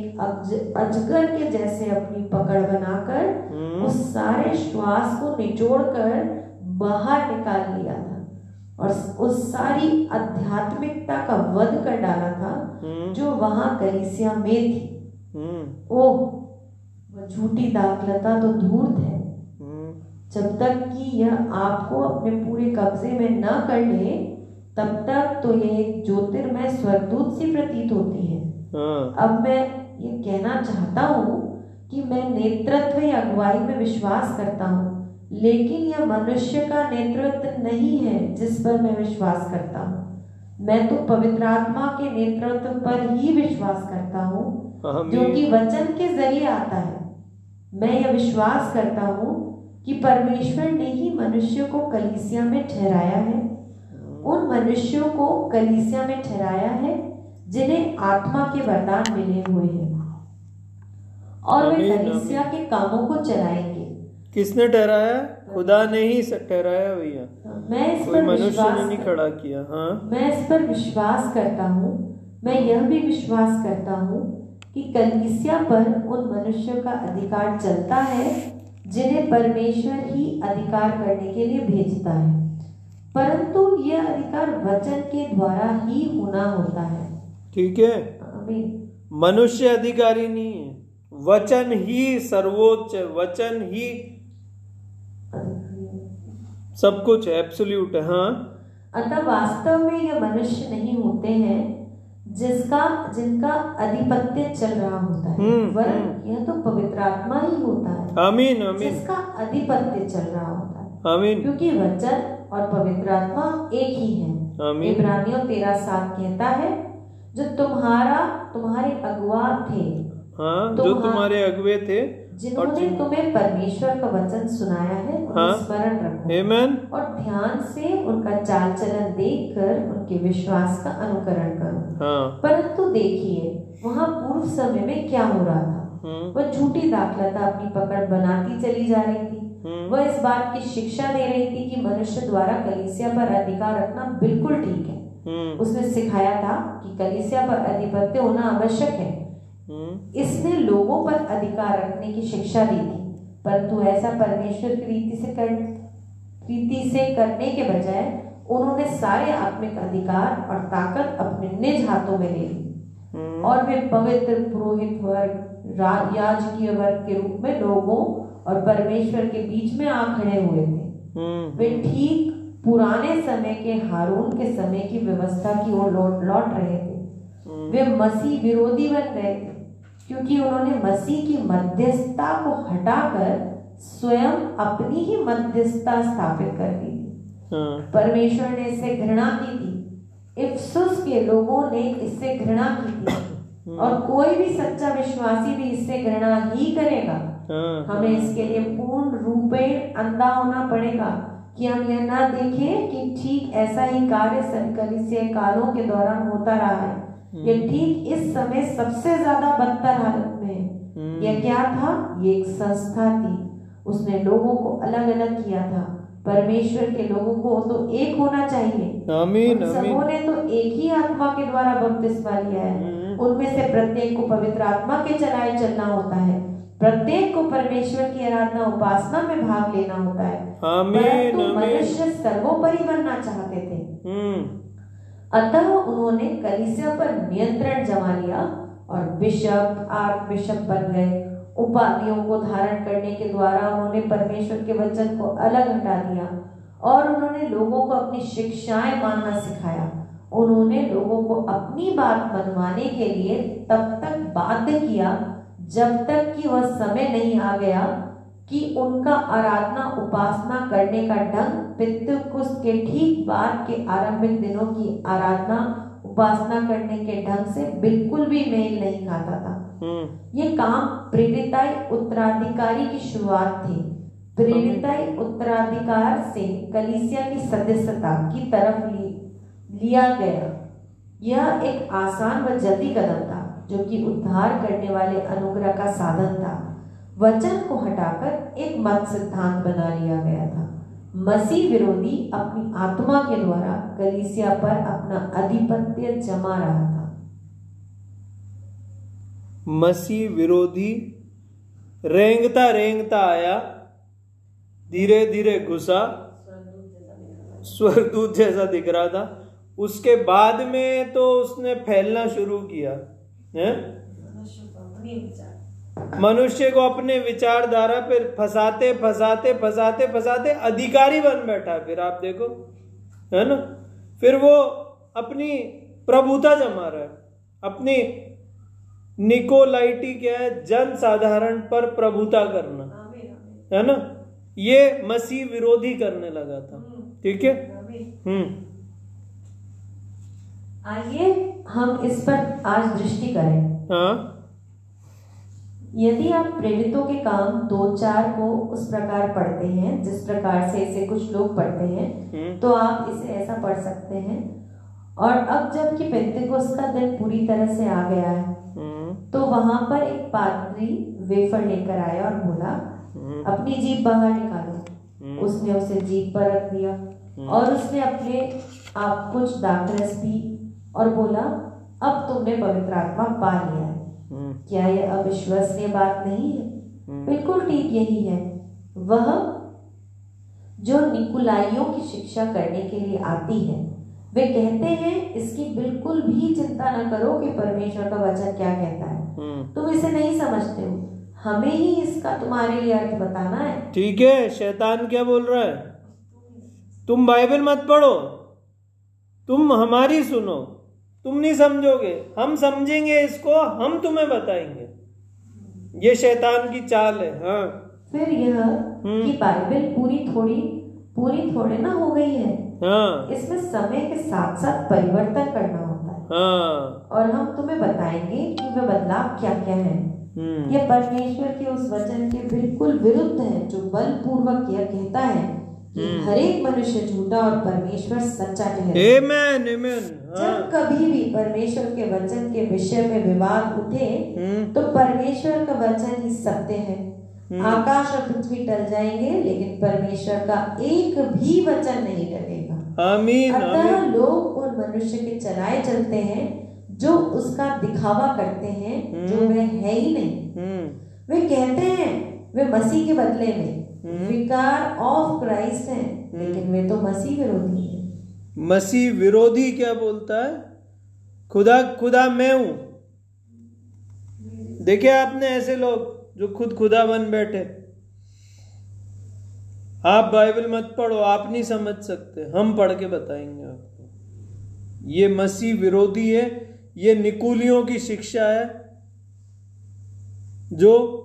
अजगर के जैसे अपनी पकड़ बनाकर हम्म। उस सारे श्वास को निचोड़कर बाहर निकाल लिया था और उस सारी आध्यात्मिकता का वध कर डाला था हम्म। जो वहाँ कलीसिया में थी। ओह झूठी दाखलता तो धूर्त है। हम्म। जब तक कि यह आपको अपने पूरे कब्जे में न कर ले तब तक तो यह एक ज्योतिर्मय स्वर्गदूत सी प्रतीत होती है। हाँ। अब मैं ये कहना चाहता हूँ कि मैं नेतृत्व या अगुवाई में विश्वास करता हूँ लेकिन यह मनुष्य का नेतृत्व नहीं है जिस पर मैं विश्वास करता हूँ। मैं तो पवित्र आत्मा के नेतृत्व पर ही विश्वास करता हूँ जो कि वचन के ज़रिए आता है। मैं यह विश्वास करता हूँ कि परमेश्वर ने ही मनुष्य को कलीसिया में ठहराया है। उन मनुष्यों को कलीसिया में ठहराया है जिन्हें आत्मा के वरदान मिले हुए हैं। और वे कलीसिया के कामों को चलाएँगे। किसने ठहराया? खुदा ने ही ठहराया भैया। मैं इस पर मनुष्य ने नहीं खड़ा किया हाँ। मैं इस पर विश्वास करता हूँ। मैं यह भी विश्वास करता हूँ कि कलीसिया पर उन मनुष्यों का अधिकार चलता है जिन्हें परमेश्वर ही अधिकार करने के लिए भेजता है। परंतु यह अधिकार वचन के द्वारा ही होना होता है। ठीक है? मनुष्य अधिकारी नहीं है। वचन ही सर्वोच्च वचन ही सब कुछ एब्सोल्यूट है हाँ। अतः वास्तव में यह मनुष्य नहीं होते हैं। जिसका जिनका अधिपत्य चल रहा होता है। हम्म, वरन यह तो पवित्र आत्मा ही होता है। अमीन आमीन। जिसका अधिपत्य चल रहा होता है। आमीन। क्योंकि वचन और पवित्र आत्मा एक ही है। इब्रानियों तेरा साथ कहता है जो तुम्हारा तुम्हारे अगुआ थे हाँ जो। तुम्हारे अगुए थे जिन्होंने तुम्हें परमेश्वर का वचन सुनाया है उन्हें हाँ। स्मरण रखो। Amen और ध्यान से उनका चाल चलन देख कर उनके विश्वास का अनुकरण करो। हाँ। परंतु देखिए वहाँ पूर्व समय में क्या हो रहा था? हम्म। वह झूठी दाखलता अपनी पकड़ बनाती चली जा रही थी। हम्म। वह इस बात की शिक्षा दे रही थी कि मनुष्य द्वारा कलीसिया पर अधिकार रखना बिल्कुल ठीक है। हम्म। उसने सिखाया था कि कलीसिया पर अधिपत्य होना आवश्यक है। इसने लोगों पर अधिकार रखने की शिक्षा दी थी परंतु ऐसा परमेश्वर की रीति से कर रीति से करने के बजाय उन्होंने सारे आत्मिक अधिकार और ताकत अपने निज हाथों में ले ली। हम्म। और वे पवित्र पुरोहित वर्ग रा- याजकीय वर्ग के रूप में लोगों और परमेश्वर के बीच में आ खड़े हुए थे। हम्म। वे ठीक पुराने समय के हारून के समय की व्यवस्था की ओर लौट लौट रहे थे। हम्म। वे मसीह विरोधी बन गए थे। क्योंकि उन्होंने मसीह की मध्यस्थता को हटाकर स्वयं अपनी ही मध्यस्थता स्थापित कर दी थी। हाँ। परमेश्वर ने इससे घृणा की थी। इफ्सुस के लोगों ने इससे घृणा की थी। और कोई भी सच्चा विश्वासी भी इससे घृणा ही करेगा। हाँ। हमें इसके लिए पूर्ण रूपेण अंधा होना पड़ेगा कि हम यह ना देखें कि ठीक ऐसा ही कार्य कलिसिया कालों के दौरान होता रहा है। यह ठीक इस समय सबसे ज़्यादा बदतर हालत में है। हम्म। यह क्या था? ये एक संस्था थी। उसने लोगों को अलग अलग किया था। परमेश्वर के लोगों को तो एक होना चाहिए। आमीन सबों ने तो एक ही आत्मा के द्वारा बपतिस्मा लिया है। हम्म। उनमें से प्रत्येक को पवित्र आत्मा के चलाए चलना होता है। प्रत्येक को परमेश्वर की आराधना उपासना में भाग लेना होता है। आमीन। मनुष्य सर्वोपरि बनना चाहते थे। हम्म। अतः उन्होंने कलीसिया पर नियंत्रण जमा लिया और बिशप आर्क बिशप बन गए। उपाधियों को धारण करने के द्वारा उन्होंने परमेश्वर के वचन को अलग हटा दिया और उन्होंने लोगों को अपनी शिक्षाएँ मानना सिखाया। उन्होंने लोगों को अपनी बात मनवाने के लिए तब तक बाध्य किया जब तक कि वह समय नहीं आ गया कि उनका आराधना उपासना करने का ढंग पितृकुस्त के ठीक बाद के आरंभिक दिनों की आराधना उपासना करने के ढंग से बिल्कुल भी मेल नहीं खाता था। हम्म। ये काम प्रेरिताई उत्तराधिकारी की शुरुआत थी। प्रेरिताई उत्तराधिकार से कलिसिया की सदस्यता की तरफ़ ली, लिया गया। यह एक आसान व जल्दी कदम था जो कि उद्धार करने वाले अनुग्रह का साधन था। वचन को हटाकर एक मत सिद्धांत बना लिया गया था। मसीह विरोधी अपनी आत्मा के द्वारा कलीसिया पर अपना अधिपत्य जमा रहा था। मसीह विरोधी रेंगता रेंगता आया धीरे धीरे घुसा। स्वर्गदूत जैसा दिख रहा था। उसके बाद में तो उसने फैलना शुरू किया है? मनुष्य को अपने विचारधारा पे फंसाते फंसाते फंसाते फंसाते अधिकारी बन बैठा फिर आप देखो है ना? फिर वो अपनी प्रभुता जमा रहा है। अपनी निकोलाइटी क्या है? जन साधारण पर प्रभुता करना। है ना? ये मसीह विरोधी करने लगा था। ठीक है? हम्म। आइए हम इस पर आज दृष्टि करें। हाँ? यदि आप प्रेरितों के काम दो चार को उस प्रकार पढ़ते हैं जिस प्रकार से इसे कुछ लोग पढ़ते हैं हम्म। तो आप इसे ऐसा पढ़ सकते हैं। और अब जबकि पेंतिकोस्त का दिन पूरी तरह से आ गया है हम्म। तो वहाँ पर एक पादरी वेफर लेकर आया और बोला हम्म। अपनी जीप बाहर निकालो। उसने उसे जीप पर रख दिया और उसने अपने आप कुछ दाखरस पी और बोला अब तुमने पवित्र आत्मा पा लिया है। क्या यह अविश्वसनीय बात नहीं है? हम्म। बिल्कुल ठीक यही है। वह जो निकुलाइयों की शिक्षा करने के लिए आती है वे कहते हैं इसकी बिल्कुल भी चिंता न करो कि परमेश्वर का वचन क्या कहता है। हम्म। तुम इसे नहीं समझते हो। हमें ही इसका तुम्हारे लिए अर्थ बताना है। ठीक है शैतान क्या बोल रहा है? तुम बाइबल मत पढ़ो। तुम हमारी सुनो। तुम नहीं समझोगे। हम समझेंगे इसको हम तुम्हें बताएँगे। ये शैतान की चाल है हाँ। फिर यह कि बाइबल पूरी थोड़ी पूरी थोड़े ना हो गई है। हाँ। इसमें समय के साथ साथ परिवर्तन करना होता है। हाँ। और हम तुम्हें बताएँगे कि वे बदलाव क्या क्या है। हम्म। यह परमेश्वर के उस वचन के बिल्कुल विरुद्ध है जो बलपूर्वक यह कहता है हर एक मनुष्य झूठा और परमेश्वर सच्चा ठहरे। Amen, amen. हाँ। जब कभी भी परमेश्वर के वचन के विषय में विवाद उठे हम्म। तो परमेश्वर का वचन ही सत्य है। आकाश और पृथ्वी टल जाएँगे लेकिन परमेश्वर का एक भी वचन नहीं टलेगा आमीन अतः लोग उन मनुष्य के चलाए चलते हैं जो उसका दिखावा करते हैं जो वह है ही नहीं। हम्म। वे कहते हैं वे मसीह के बदले में विकार ऑफ़ क्राइस्ट हैं लेकिन वे तो मसीह विरोधी हैं। मसीह विरोधी क्या बोलता है? खुदा खुदा मैं हूँ। देखिए आपने ऐसे लोग जो खुद खुदा बन बैठे। आप बाइबल मत पढ़ो आप नहीं समझ सकते। हम पढ़ के बताएँगे आपको। ये मसीह विरोधी है ये निकुलियों की शिक्षा है जो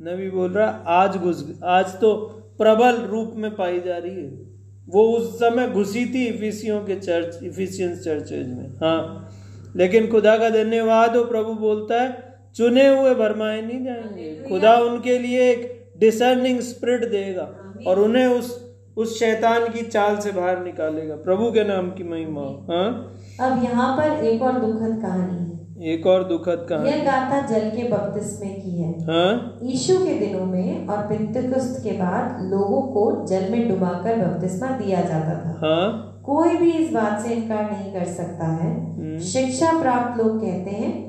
नबी बोल रहा आज घुस आज तो प्रबल रूप में पाई जा रही है। वो उस समय घुसी थी इफिसियों के चर्च इफिसियंस चर्चेज में हाँ। लेकिन खुदा का धन्यवाद हो प्रभु बोलता है चुने हुए भरमाए नहीं जाएँगे। खुदा उनके लिए एक डिसर्निंग स्प्रिट देगा और उन्हें उस उस शैतान की चाल से बाहर निकालेगा। प्रभु के नाम की महिमा हाँ। अब यहाँ पर एक और दुखद कहानी है। एक और दुखद कहानी। यह गाथा जल के बपतिस्मे की है। हाँ? यीशु के दिनों में और पिंतकुस्त के बाद लोगों को जल में डुबाकर बपतिस्मा दिया जाता था। हाँ? कोई भी इस बात से इनकार नहीं कर सकता है। शिक्षा प्राप्त लोग कहते हैं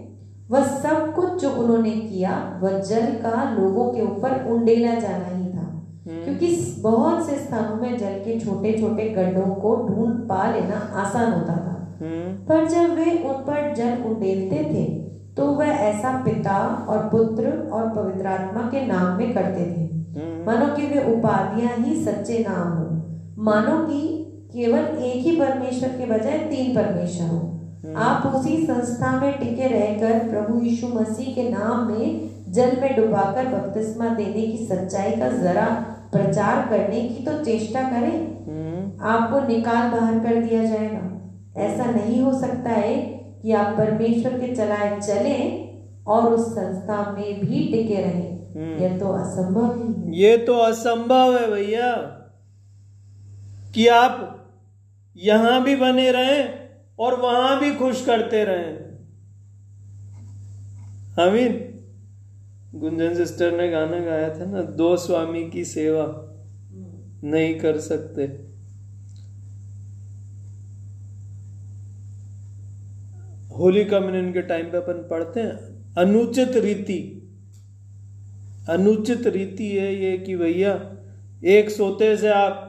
वह सब कुछ जो उन्होंने किया वह जल का लोगों के ऊपर उंडेला जाना ही था। क्योंकि बहुत से स्थानों में जल के छोटे छोटे गड्ढों को ढूंढ पा लेना आसान होता था। हम्म पर जब वे उन पर जल उंडेलते थे तो वह ऐसा पिता और पुत्र और पवित्र आत्मा के नाम में करते थे। मानो कि वे उपाधियाँ ही सच्चे नाम हो। मानो कि केवल एक ही परमेश्वर के बजाय तीन परमेश्वर हो। आप उसी संस्था में टिके रहकर प्रभु यीशु मसीह के नाम में जल में डुबाकर बपतिस्मा देने की सच्चाई का जरा प्रचार करने की तो चेष्टा करें। आपको निकाल बाहर कर दिया जाएगा। ऐसा नहीं हो सकता है कि आप परमेश्वर के चलाए चले और उस संस्था में भी टिके रहें। यह तो असंभव ही ये तो असंभव है भैया कि आप यहाँ भी बने रहें और वहाँ भी खुश करते रहें। हमीन गुंजन सिस्टर ने गाना गाया था ना दो स्वामी की सेवा नहीं कर सकते। होली कम्युनियन के टाइम पे अपन पढ़ते हैं। अनुचित रीति। अनुचित रीति है ये कि भैया एक सोते से आप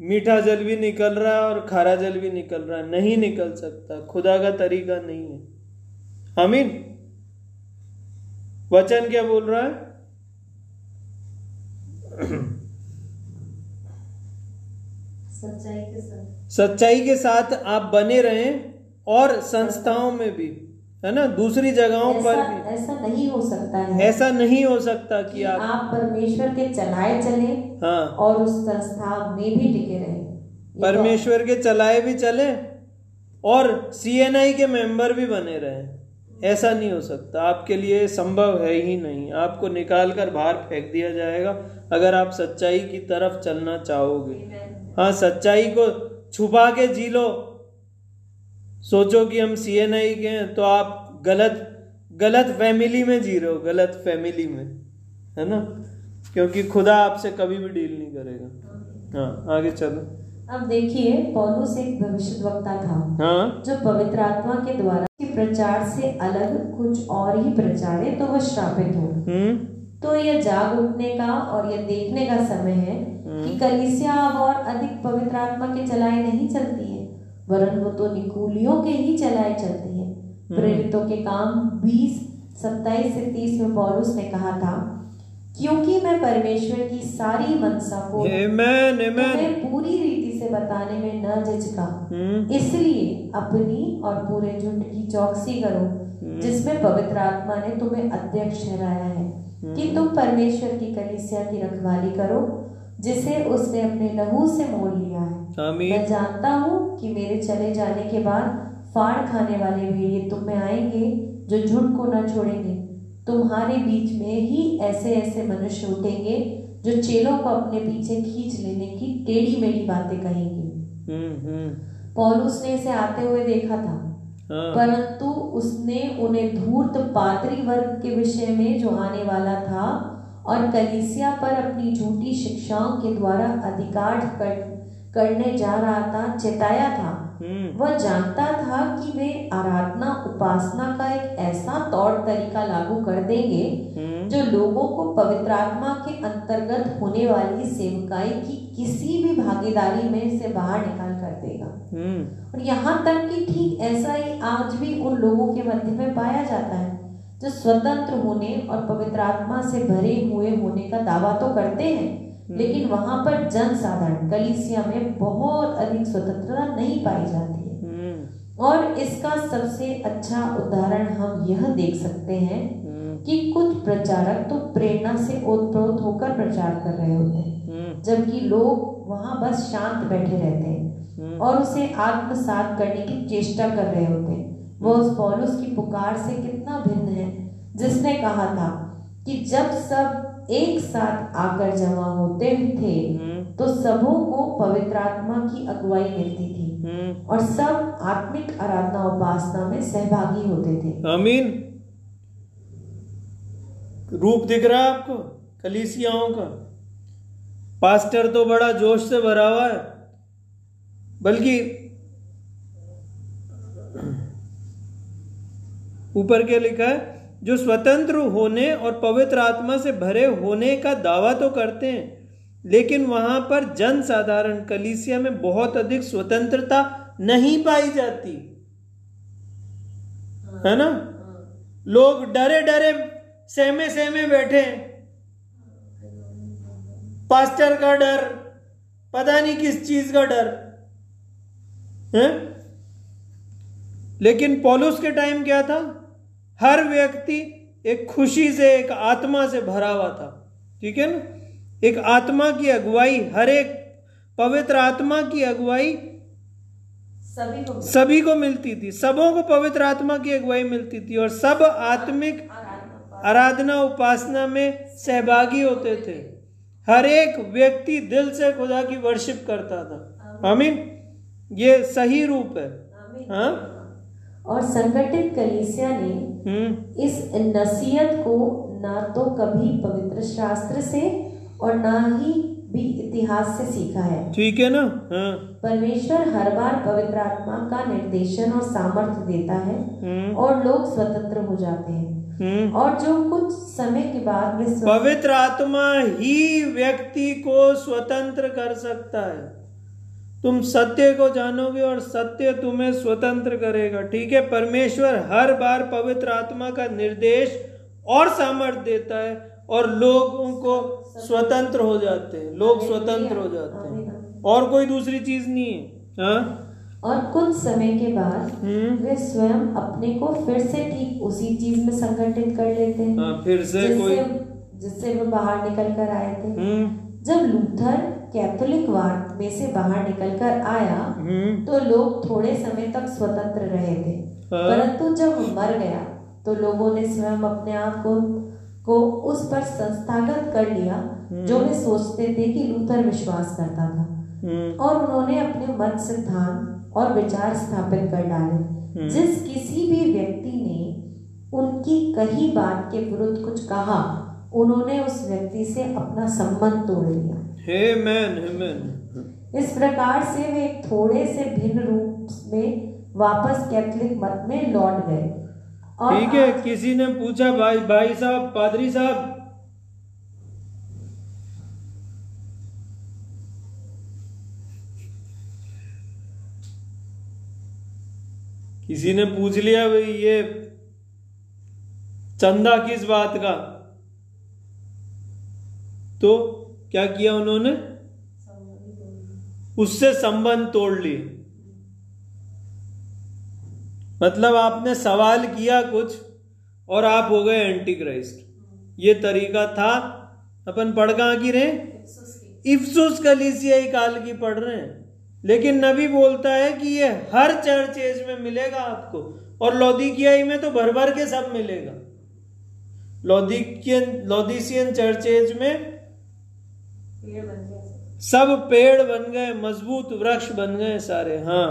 मीठा जल भी निकल रहा है और खारा जल भी निकल रहा है। नहीं निकल सकता। खुदा का तरीका नहीं है। अमीन वचन क्या बोल रहा है? सच्चाई के साथ। सच्चाई के साथ आप बने रहें। और संस्थाओं में भी है ना? दूसरी जगहों पर भी। ऐसा नहीं हो सकता है। ऐसा नहीं हो सकता कि कि आप आप परमेश्वर के चलाए चले हाँ। और उस संस्था में भी टिके रहे। तो- परमेश्वर के चलाए भी चले और सीएनआई के मेंबर भी बने रहे। ऐसा नहीं हो सकता। आपके लिए संभव है ही नहीं। आपको निकाल कर बाहर फेंक दिया जाएगा अगर आप सच्चाई की तरफ़ चलना चाहोगे। हाँ सच्चाई को छुपा के जी लो। सोचो कि हम सीएनआई के हैं तो आप गलत गलत फैमिली में जी रहे हो गलत फैमिली में है ना? क्योंकि खुदा आपसे कभी भी डील नहीं करेगा। हाँ आगे चलो। अब देखिए पौलुस एक भविष्यद्वक्ता था हाँ। जो पवित्र आत्मा के द्वारा के प्रचार से अलग कुछ और ही प्रचारे तो वह श्रापित हो। हम्म। तो यह जाग उठने का और यह देखने का समय है कि कलीसिया अब और अधिक पवित्र आत्मा के चलाए नहीं चलती। वरन वो तो निकुलियों के ही चलाए चलती है। प्रेरितों के काम 20 27 से 30 में पौलुस ने कहा था क्योंकि मैं परमेश्वर की सारी मनसा को Amen, amen. तुम्हें पूरी रीति से बताने में न झिझका। हम्म। इसलिए अपनी और पूरे झुंड की चौकसी करो जिसमें पवित्र आत्मा ने तुम्हें अध्यक्ष ठहराया है। कि तुम परमेश्वर की कलीसिया की रखवाली करो जिसे उसने अपने लहू से मोल लिया है। मैं जानता हूँ कि मेरे चले जाने के बाद फाड़ खाने वाले भेड़िए तुम में आएँगे जो झुंड को न छोड़ेंगे। तुम्हारे बीच में ही ऐसे ऐसे मनुष्य उठेंगे जो चेलों को अपने पीछे खींच लेने की टेढ़ी मेढ़ी बातें कहेंगे। हम्म हम्म। पौलुस ने इसे आते हुए देखा था। हाँ। परंतु उसने उन्हें धूर्त पादरी वर्ग के विषय में जो आने वाला था और कलीसिया पर अपनी झूठी शिक्षाओं के द्वारा अधिकार कर, करने जा रहा था चेताया था। हम्म। वह जानता था कि वे आराधना उपासना का एक ऐसा तौर तरीका लागू कर देंगे हम्म। जो लोगों को पवित्र आत्मा के अंतर्गत होने वाली सेवकाई की किसी भी भागीदारी में से बाहर निकाल कर देगा। हम्म। और यहाँ तक कि ठीक ऐसा ही आज भी उन लोगों के मध्य में पाया जाता है। जो स्वतंत्र होने और पवित्र आत्मा से भरे हुए होने का दावा तो करते हैं लेकिन वहाँ पर जन साधारण कलीसिया में बहुत अधिक स्वतंत्रता नहीं पाई जाती है। हम्म। और इसका सबसे अच्छा उदाहरण हम यह देख सकते हैं हम्म। कि कुछ प्रचारक तो प्रेरणा से ओतप्रोत होकर प्रचार कर रहे होते हैं हम्म। जबकि लोग वहाँ बस शांत बैठे रहते हैं हम्म। और उसे आत्मसात करने की चेष्टा कर रहे होते हैं। वो उस पौलुस की पुकार से कितना भिन्न है जिसने कहा था कि जब सब एक साथ आकर जमा होते थे हम्म। तो सबों को पवित्र आत्मा की अगुवाई मिलती थी हम्म। और सब आत्मिक आराधना उपासना में सहभागी होते थे। आमीन। रूप दिख रहा है आपको? कलीसियाओं का। पास्टर तो बड़ा जोश से भरा हुआ है बल्कि ऊपर क्या लिखा है? जो स्वतंत्र होने और पवित्र आत्मा से भरे होने का दावा तो करते हैं, लेकिन वहाँ पर जन साधारण कलीसिया में बहुत अधिक स्वतंत्रता नहीं पाई जाती। है ना? लोग डरे डरे, सहमे सहमे बैठे। पास्टर का डर, पता नहीं किस चीज़ का डर। है? लेकिन पॉलुस के टाइम क्या था? हर व्यक्ति एक खुशी से एक आत्मा से भरा हुआ था। ठीक है ना? एक आत्मा की अगुवाई हर एक पवित्र आत्मा की अगुवाई सभी को सभी को मिलती थी। सबों को पवित्र आत्मा की अगुवाई मिलती थी और सब आत्मिक आराधना उपासना में सहभागी होते थे। हर एक व्यक्ति दिल से खुदा की वर्शिप करता था। आमीन। ये सही रूप है। हाँ? और संगठित कलीसिया ने हम्म। इस नसीहत को ना तो कभी पवित्र शास्त्र से और ना ही भी इतिहास से सीखा है। ठीक है ना? हाँ। परमेश्वर हर बार पवित्र आत्मा का निर्देशन और सामर्थ्य देता है हम्म। और लोग स्वतंत्र हो जाते हैं। हम्म। और जो कुछ समय के बाद पवित्र आत्मा ही व्यक्ति को स्वतंत्र कर सकता है। तुम सत्य को जानोगे और सत्य तुम्हें स्वतंत्र करेगा। ठीक है? परमेश्वर हर बार पवित्र आत्मा का निर्देश और सामर्थ्य देता है और लोगों को स्वतंत्र हो जाते हैं। लोग स्वतंत्र हो जाते हैं। और कोई दूसरी चीज़ नहीं है। हाँ? और कुछ समय के बाद हम्म? वे स्वयं अपने को फिर से ठीक उसी चीज़ में संगठित कर लेते हैं। हाँ फिर से कोई जिससे जिससे वे बाहर निकल कर आए थे। हम्म? जब लूथर कैथोलिक वाद में से बाहर निकल कर आया हम्म। तो लोग थोड़े समय तक स्वतंत्र रहे थे। हाँ। परंतु जब मर गया तो लोगों ने स्वयं अपने आप को को उस पर संस्थागत कर लिया जो वे सोचते थे कि लूथर विश्वास करता था। हम्म। और उन्होंने अपने मत सिद्धांत और विचार स्थापित कर डाले जिस किसी भी व्यक्ति ने उनकी कही बात के विरुद्ध कुछ कहा उन्होंने उस व्यक्ति से अपना संबंध तोड़ लिया। Amen, amen. इस प्रकार से वे थोड़े से भिन्न रूप में वापस कैथोलिक मत में लौट गए। ठीक है किसी ने पूछा भाई भाई साहब पादरी साहब? किसी ने पूछ लिया भाई ये चंदा किस बात का? तो क्या किया उन्होंने? उससे संबंध तोड़ लिए। मतलब आपने सवाल किया कुछ और आप हो गए एंटी क्राइस्ट ये तरीका था। अपन पढ़ कहाँ की रहे? इफ्सुस कलीसियाई काल की पढ़ रहे हैं। लेकिन नबी बोलता है कि ये हर चर्च एज में मिलेगा आपको। और लौदिकियाई में तो भर भर के सब मिलेगा। लौदिकियन, लौदिसियन चर्च एज में सब। पेड़ बन गए मज़बूत वृक्ष बन गए सारे हाँ।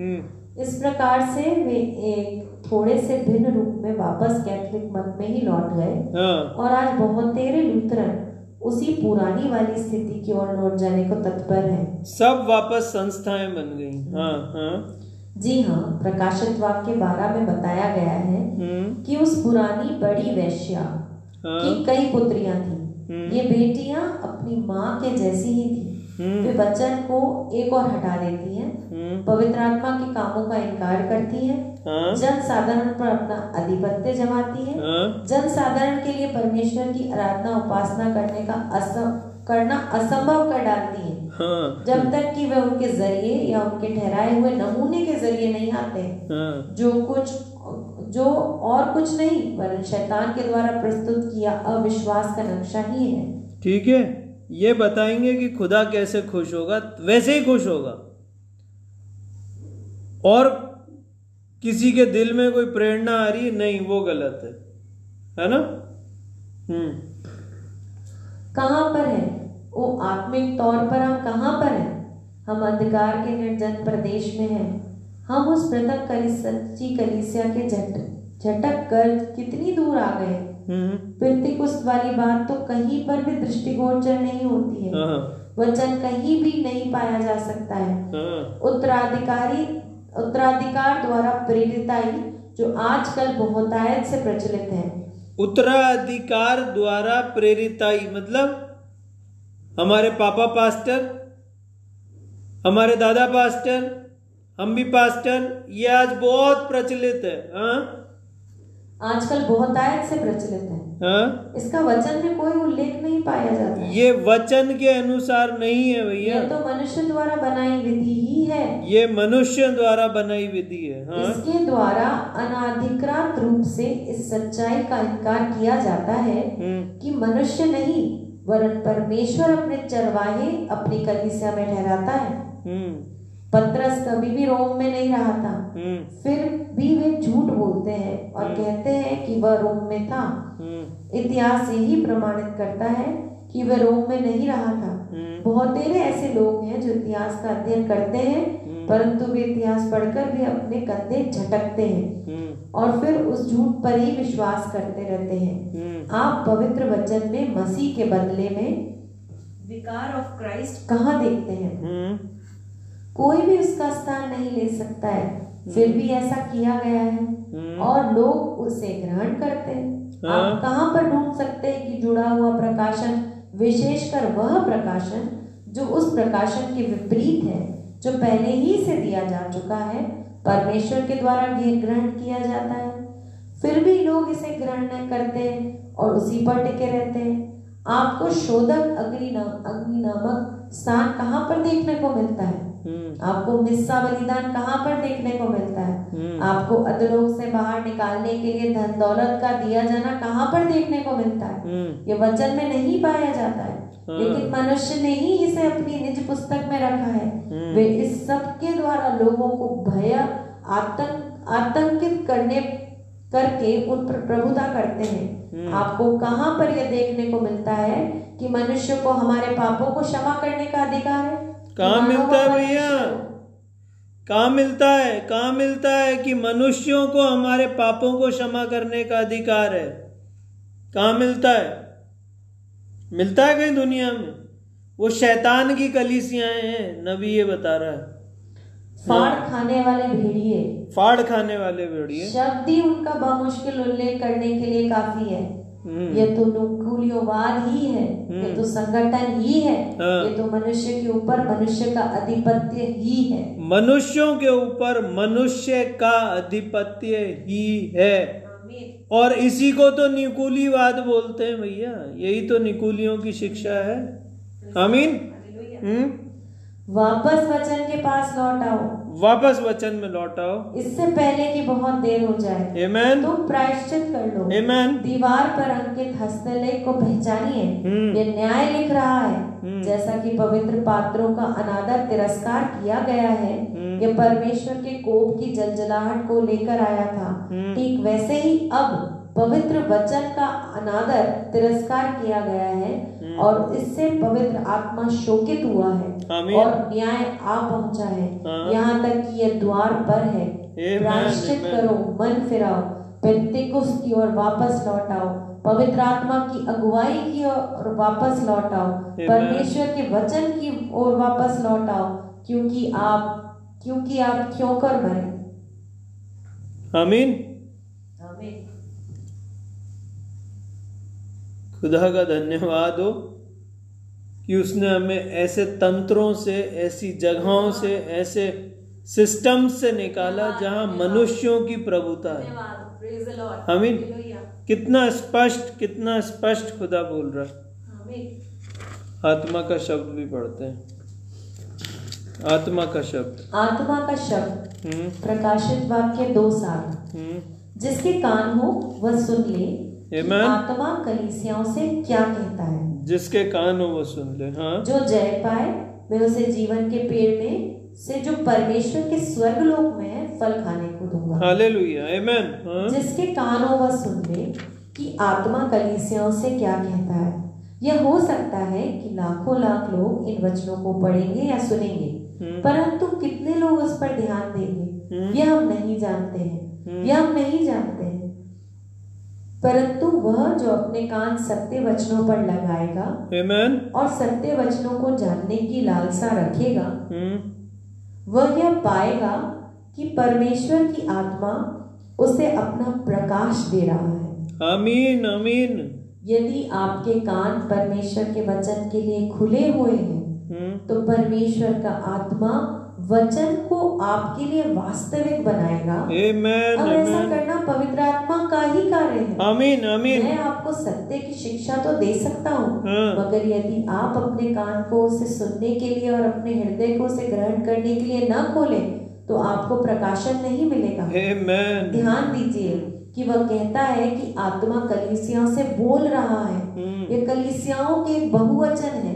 हम्म। इस प्रकार से वे एक थोड़े से भिन्न रूप में वापस कैथोलिक मत में ही लौट गए। हाँ। और आज बहुत तेरे लूथरन उसी पुरानी वाली स्थिति की ओर लौट जाने को तत्पर हैं। सब वापस संस्थाएँ बन गई हाँ हाँ। जी हाँ प्रकाशित वाक्य बारह में बताया गया है हम्म। कि उस पुरानी बड़ी वैश्या हाँ। की कई पुत्रियाँ थी। ये बेटियाँ अपनी माँ के जैसी ही थी। हम्म। वे वचन को एक और हटा देती है। हम्म। पवित्र आत्मा के कामों का इनकार करती हैं। हाँ। जन साधारण पर अपना आधिपत्य जमाती है। हाँ। जन साधारण के लिए परमेश्वर की आराधना उपासना करने का असम करना असंभव कर डालती है। हाँ। जब तक कि वे उनके ज़रिए या उनके ठहराए हुए नमूने के ज़रिए नहीं आते हाँ। जो कुछ जो और कुछ नहीं वरन शैतान के द्वारा प्रस्तुत किया अविश्वास का नक्शा ही है। ठीक है? ये बताएँगे कि खुदा कैसे खुश होगा वैसे ही खुश होगा। और किसी के दिल में कोई प्रेरणा आ रही नहीं वो गलत है। है ना? हम्म। कहाँ पर है? वो आत्मिक तौर पर हम कहाँ पर हैं? हम अंधकार के निर्जन प्रदेश में हैं। हम उस कली सच्ची कलीसिया के झट झटक कर कितनी दूर आ गए। हम्म। पिंतिकुस्त वाली बात तो कहीं पर भी दृष्टिगोचर नहीं होती है। हाँ। वचन कहीं भी नहीं पाया जा सकता है। हाँ। उत्तराधिकारी उत्तराधिकार द्वारा प्रेरिताई जो आजकल बहुतायत से प्रचलित है। उत्तराधिकार द्वारा प्रेरिताई मतलब हमारे पापा पास्टर हमारे दादा पास्टर हम भी पास्टर ये आज बहुत प्रचलित है हाँ? आजकल बहुत आयत से प्रचलित है। हाँ? इसका वचन में कोई उल्लेख नहीं पाया जाता है। ये वचन के अनुसार नहीं है भैया। तो मनुष्य द्वारा बनाई विधि ही है। ये मनुष्य द्वारा बनाई विधि है हाँ? इसके द्वारा अनाधिकृत रूप से इस सच्चाई का इनकार किया जाता है हम्म। कि मनुष्य नहीं वरन परमेश्वर अपने चरवाहे अपनी कलीसिया में ठहराता है। हम्म। पत्रस कभी भी रोम में नहीं रहा था। हम्म। फिर भी वे झूठ बोलते हैं और कहते हैं कि वह रोम में था। हम्म। इतिहास यही प्रमाणित करता है कि वह रोम में नहीं रहा था। बहुत ऐसे लोग हैं जो इतिहास का अध्ययन करते हैं परंतु वे इतिहास पढ़कर भी अपने कंधे झटकते हैं हम्म। और फिर उस झूठ पर ही विश्वास करते रहते हैं। हम्म। आप पवित्र वचन में मसीह के बदले में विकार ऑफ़ क्राइस्ट कहाँ देखते हैं? हम्म। कोई भी उसका स्थान नहीं ले सकता है। फिर भी ऐसा किया गया है। हम्म। और लोग उसे ग्रहण करते हैं। हाँ। आप कहाँ पर ढूंढ सकते हैं कि जुड़ा हुआ प्रकाशन विशेषकर वह प्रकाशन जो उस प्रकाशन के विपरीत है जो पहले ही से दिया जा चुका है परमेश्वर के द्वारा ग्रहण किया जाता है। फिर भी लोग इसे ग्रहण नहीं करते हैं और उसी पर टिके रहते हैं। आपको शोधक अग्नि नाम अग्नि नामक स्थान कहाँ पर देखने को मिलता है? हम्म। आपको मिस्सा बलिदान कहाँ पर देखने को मिलता है? हम्म। आपको अधलोक से बाहर निकालने के लिए धन दौलत का दिया जाना कहाँ पर देखने को मिलता है? हम्म। ये वचन में नहीं पाया जाता है। हाँ। लेकिन मनुष्य ने ही इसे अपनी निज पुस्तक में रखा है। वे इस सब के द्वारा लोगों को भय आतंक आतंकित करने करके उन पर प्रभुता करते हैं। हम्म। आपको कहाँ पर यह देखने को मिलता है कि मनुष्य को हमारे पापों को क्षमा करने का अधिकार है? कहा मिलता है भैया? कहा मिलता है? कहा मिलता है कि मनुष्यों को हमारे पापों को क्षमा करने का अधिकार है? कहा मिलता है? मिलता है कहीं दुनिया में? वो शैतान की कलीसियाएँ हैं नबी ये बता रहा है। फाड़ खाने वाले भेड़िए। फाड़ खाने वाले भेड़िए। शब्द ही उनका बामुश्किल उल्लेख करने के लिए काफ़ी है। हम्म, ये तो नुकुलियोवाद ही है। ये तो संगठन ही है। हाँ। ये तो मनुष्य के ऊपर मनुष्य का अधिपत्य ही है। मनुष्यों के ऊपर मनुष्य का आधिपत्य ही है। और इसी को तो निकुलीवाद बोलते हैं भैया। यही तो निकुलियों की शिक्षा है। आमीन। हम्म। वापस वचन के पास लौट आओ। वापस वचन में लौट आओ। इससे पहले कि बहुत देर हो जाए। Amen. तुम प्रायश्चित कर लो। Amen. दीवार पर अंकित हस्तलेख को पहचानिए। हम्म। ये न्याय लिख रहा है। जैसा कि पवित्र पात्रों का अनादर तिरस्कार किया गया है ये परमेश्वर के कोप की जलजलाहट को लेकर आया था। ठीक वैसे ही अब पवित्र वचन का अनादर तिरस्कार किया गया है और इससे पवित्र आत्मा शोकित हुआ है। और न्याय आ पहुँचा है। हाँ। यहाँ तक कि यह द्वार पर है। प्रायश्चित करो मन फिराओ पेंतिकुस की ओर वापस लौट आओ। पवित्र आत्मा की अगुवाई की ओर वापस लौट आओ। परमेश्वर के वचन की ओर वापस लौट आओ क्योंकि आप क्योंकि आप क्यों कर मरे। आमीन। खुदा का धन्यवाद हो। कि उसने हमें ऐसे तंत्रों से ऐसी जगहों से ऐसे सिस्टम से निकाला जहाँ मनुष्यों की प्रभुता है। आमीन कितना स्पष्ट कितना स्पष्ट खुदा बोल रहा है। आत्मा का शब्द भी पढ़ते हैं। आत्मा का शब्द। आत्मा का शब्द। हम्म। प्रकाशित वाक्य दो सात हम्म। जिसके कान हो वह सुन ले। Amen. आत्मा कलीसियाओं से क्या कहता है? जिसके कान हो वो सुन ले हाँ। जो जय पाए वे उसे जीवन के पेड़ में से जो परमेश्वर के स्वर्ग लोक में है फल खाने को दूँगा। हालेलुया आमेन हाँ। जिसके कान हो वह सुन ले कि आत्मा कलीसियाओं से क्या कहता है। यह हो सकता है कि लाखों लाख लोग इन वचनों को पढ़ेंगे या सुनेंगे परंतु कितने लोग उस पर ध्यान देंगे यह हम नहीं जानते हैं। यह हम नहीं जानते हैं। परंतु वह जो अपने कान सत्य वचनों पर लगाएगा आमेन और सत्य वचनों को जानने की लालसा रखेगा हम्म वह यह पाएगा कि परमेश्वर की आत्मा उसे अपना प्रकाश दे रहा है। आमीन आमीन यदि आपके कान परमेश्वर के वचन के लिए खुले हुए हैं हम्म तो परमेश्वर का आत्मा वचन को आपके लिए वास्तविक बनाएगा। आमेन अब ऐसा करना पवित्र आत्मा का ही कार्य है। आमीन आमीन मैं आपको सत्य की शिक्षा तो दे सकता हूँ हाँ। मगर यदि आप अपने कान को उसे सुनने के लिए और अपने हृदय को उसे ग्रहण करने के लिए न खोले तो आपको प्रकाशन नहीं मिलेगा। आमेन ध्यान दीजिए कि वह कहता है कि आत्मा कलिसियाओं से बोल रहा है। हम्म, यह कलीसियाओं के एक बहुवचन है।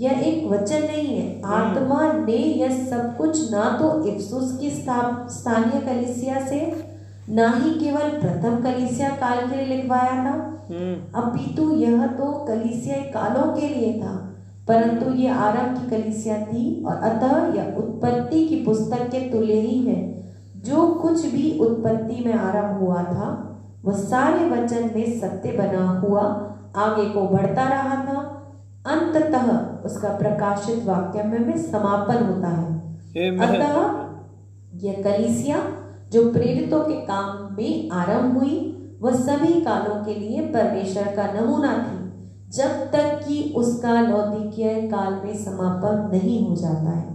यह एक वचन नहीं है। आत्मा ने यह सब कुछ ना तो इफ्सुस की स्था- स्थानीय कलीसिया से ना ही केवल प्रथम कलीसिया काल के लिए लिखवाया था। हम्म, अपितु यह तो कलीसिया कालों के लिए था परंतु ये आरंभ की कलीसिया थी और अतः यह उत्पत्ति की पुस्तक के तुल्य ही है। जो कुछ भी उत्पत्ति में आरंभ हुआ था वह सारे वचन में सत्य बना हुआ आगे को बढ़ता रहा था अंततः उसका प्रकाशित वाक्य में, में समापन होता है। अतः यह कलीसिया जो प्रेरितों के काम में आरंभ हुई वह सभी कालों के लिए परमेश्वर का नमूना थी जब तक कि उसका लौदिकीय काल में समापन नहीं हो जाता है।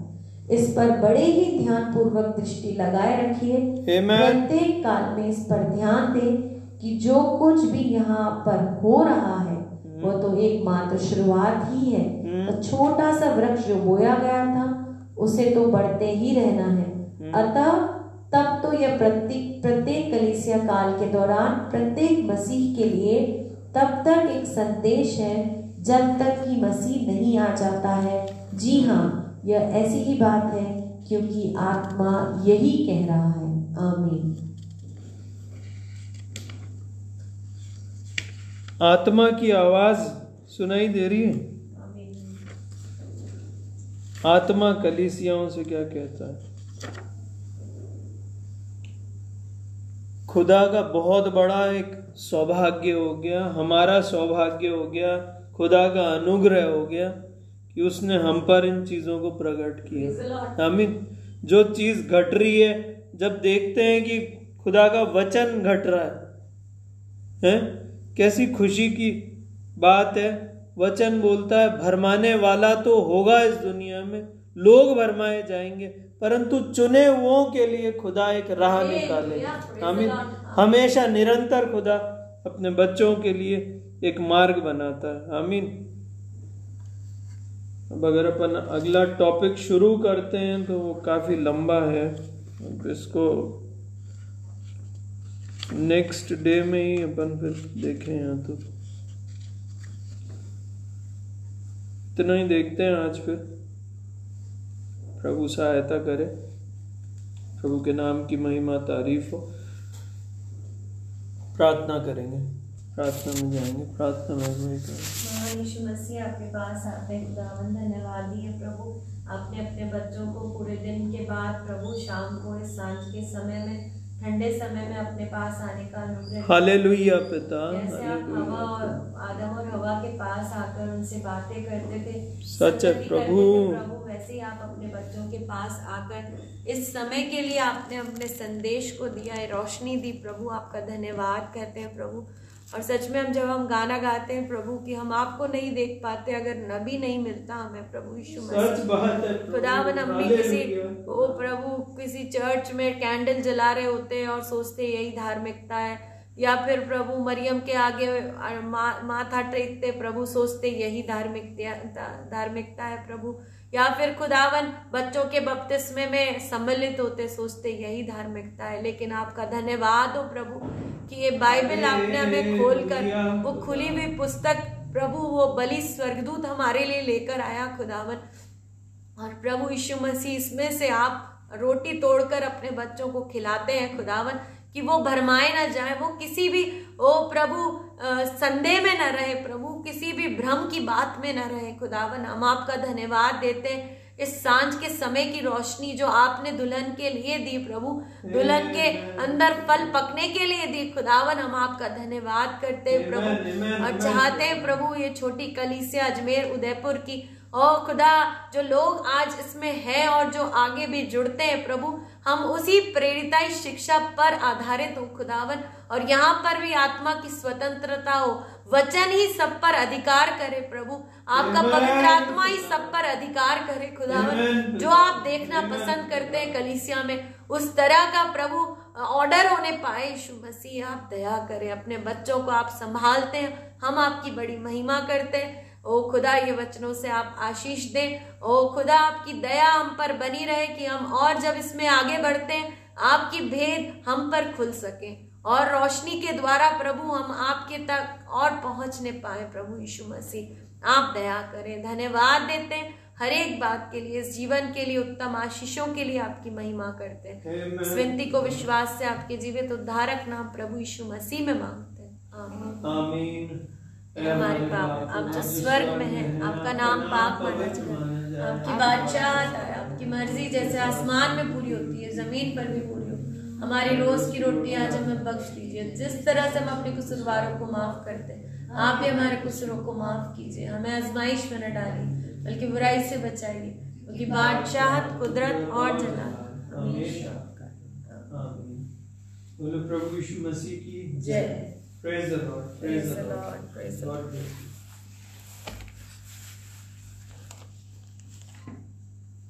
इस पर बड़े ही ध्यान पूर्वक दृष्टि लगाए रखिए। प्रत्येक काल में इस पर ध्यान दें कि जो कुछ भी यहाँ पर हो रहा है वह तो एक मात्र शुरुआत ही है। और छोटा सा वृक्ष जो बोया गया था उसे तो बढ़ते ही रहना है। अतः तब तो यह प्रत्येक प्रत्येक कलीसिया काल के दौरान प्रत्येक मसीह के लिए तब तक एक संदेश है जब तक कि मसीह नहीं आ जाता है। जी हाँ यह ऐसी ही बात है क्योंकि आत्मा यही कह रहा है। आमीन। आत्मा की आवाज़ सुनाई दे रही है? आत्मा कलीसियाओं से क्या कहता है? खुदा का बहुत बड़ा एक सौभाग्य हो गया हमारा सौभाग्य हो गया खुदा का अनुग्रह हो गया कि उसने हम पर इन चीज़ों को प्रकट किया। आमीन। जो चीज़ घट रही है जब देखते हैं कि खुदा का वचन घट रहा है हैं? कैसी खुशी की बात है। वचन बोलता है भरमाने वाला तो होगा इस दुनिया में लोग भरमाए जाएँगे परंतु चुने हुओं के लिए खुदा एक राह निकाले। आमीन। हमेशा निरंतर खुदा अपने बच्चों के लिए एक मार्ग बनाता है। आमीन। अब अगर अपन अगला टॉपिक शुरू करते हैं तो वो काफ़ी लंबा है। इसको नेक्स्ट डे में ही अपन फिर देखें यहाँ तो। इतना ही देखते हैं आज फिर। प्रभु सहायता करे। प्रभु के नाम की महिमा, तारीफ़ हो। प्रार्थना करेंगे। प्रार्थना में जाएँगे। प्रार्थना में वही करेंगे। यीशु मसीह, आपके पास आते हैं खुदावन धन्यवाद दिए प्रभु। आपने अपने बच्चों को पूरे दिन के बाद प्रभु शाम को इस साँझ के समय में ठंडे समय में अपने पास आने का अनुग्रह। हालेलुया पिता जैसे आप हवा और आदम और हवा के पास आकर उनसे बातें करते थे सच है, प्रभु। प्रभु वैसे ही आप अपने बच्चों के पास आकर इस समय के लिए आपने अपने संदेश को दिया है रोशनी दी प्रभु आपका धन्यवाद करते हैं प्रभु और सच में हम जब हम गाना गाते हैं प्रभु कि हम आपको नहीं देख पाते अगर नबी नहीं मिलता हमें प्रभु यीशु सच मसीह प्रभु। खुदावन हम भी किसी। ओ प्रभु किसी चर्च में कैंडल जला रहे होते हैं और सोचते यही धार्मिकता है या फिर प्रभु मरियम के आगे मा, माथा टेकते प्रभु सोचते यही धार्मिकता धार्मिकता है प्रभु या फिर खुदावन बच्चों के बपतिस्मे में सम्मिलित होते सोचते यही धार्मिकता है लेकिन आपका धन्यवाद हो प्रभु कि ये बाइबल आपने हमें खोल कर वो खुली हुई पुस्तक, प्रभु, वो बलि स्वर्गदूत हमारे लिए लेकर आया खुदावन। और प्रभु यीशु मसीह, इसमें से आप रोटी तोड़कर अपने बच्चों को खिलाते हैं खुदावन, कि वो भरमाए ना जाए, वो किसी भी, ओ प्रभु संदेह में न रहे, प्रभु, किसी भी भ्रम की बात में न रहे खुदावन। हम आपका धन्यवाद देते हैं। इस साँझ के समय की रोशनी जो आपने दुल्हन के लिए दी प्रभु दुल्हन के अंदर फल पकने के लिए दी। खुदावन हम आपका धन्यवाद करते हैं प्रभु और चाहते हैं प्रभु ये छोटी कली से अजमेर उदयपुर की। और खुदा जो लोग आज इसमें है और जो आगे भी जुड़ते हैं प्रभु हम उसी प्रेरिताई शिक्षा पर आधारित हो खुदावन। और यहाँ पर भी आत्मा की स्वतंत्रता हो वचन ही सब पर अधिकार करे प्रभु। आपका. पवित्र आत्मा ही सब पर अधिकार करे खुदावन। जो आप देखना पसंद करते हैं कलीसिया में उस तरह का प्रभु ऑर्डर होने पाए यीशु मसीह। आप दया करें अपने बच्चों को आप संभालते हैं। हम आपकी बड़ी महिमा करते हैं। ओ खुदा ये वचनों से आप आशीष दें। ओ खुदा आपकी दया हम पर बनी रहे कि हम और जब इसमें आगे बढ़ते हैं आपकी भेद हम पर खुल सके। और रोशनी के द्वारा प्रभु हम आपके तक और पहुँचने पाए प्रभु यीशु मसीह। आप दया करें धन्यवाद देते हैं। हर एक बात के लिए इस जीवन के लिए उत्तम आशीषों के लिए आपकी महिमा करते हैं। इस विनती को विश्वास से आपके जीवित उद्धारक नाम प्रभु यीशु मसीह में मांगते हैं। आमीन। हमारे पाप आप जो स्वर्ग में हैं आपका नाम पाप माना जाए। आपकी आए आपकी मर्ज़ी जैसे आसमान में पूरी होती है ज़मीन पर भी पूरी हमारी रोज की रोटी आज हमें बख्श दीजिए। जिस तरह से हम अपने कुसुरवारों को माफ़ करते हैं आप ही हमारे कुसुरों को माफ़ कीजिए। हमें आजमाइश में न डालिए बल्कि बुराई से बचाइए क्योंकि बादशाहत कुदरत और है। बोलो प्रभु यीशु मसीह की जय। Praise the lord Lord, praise the God bless you.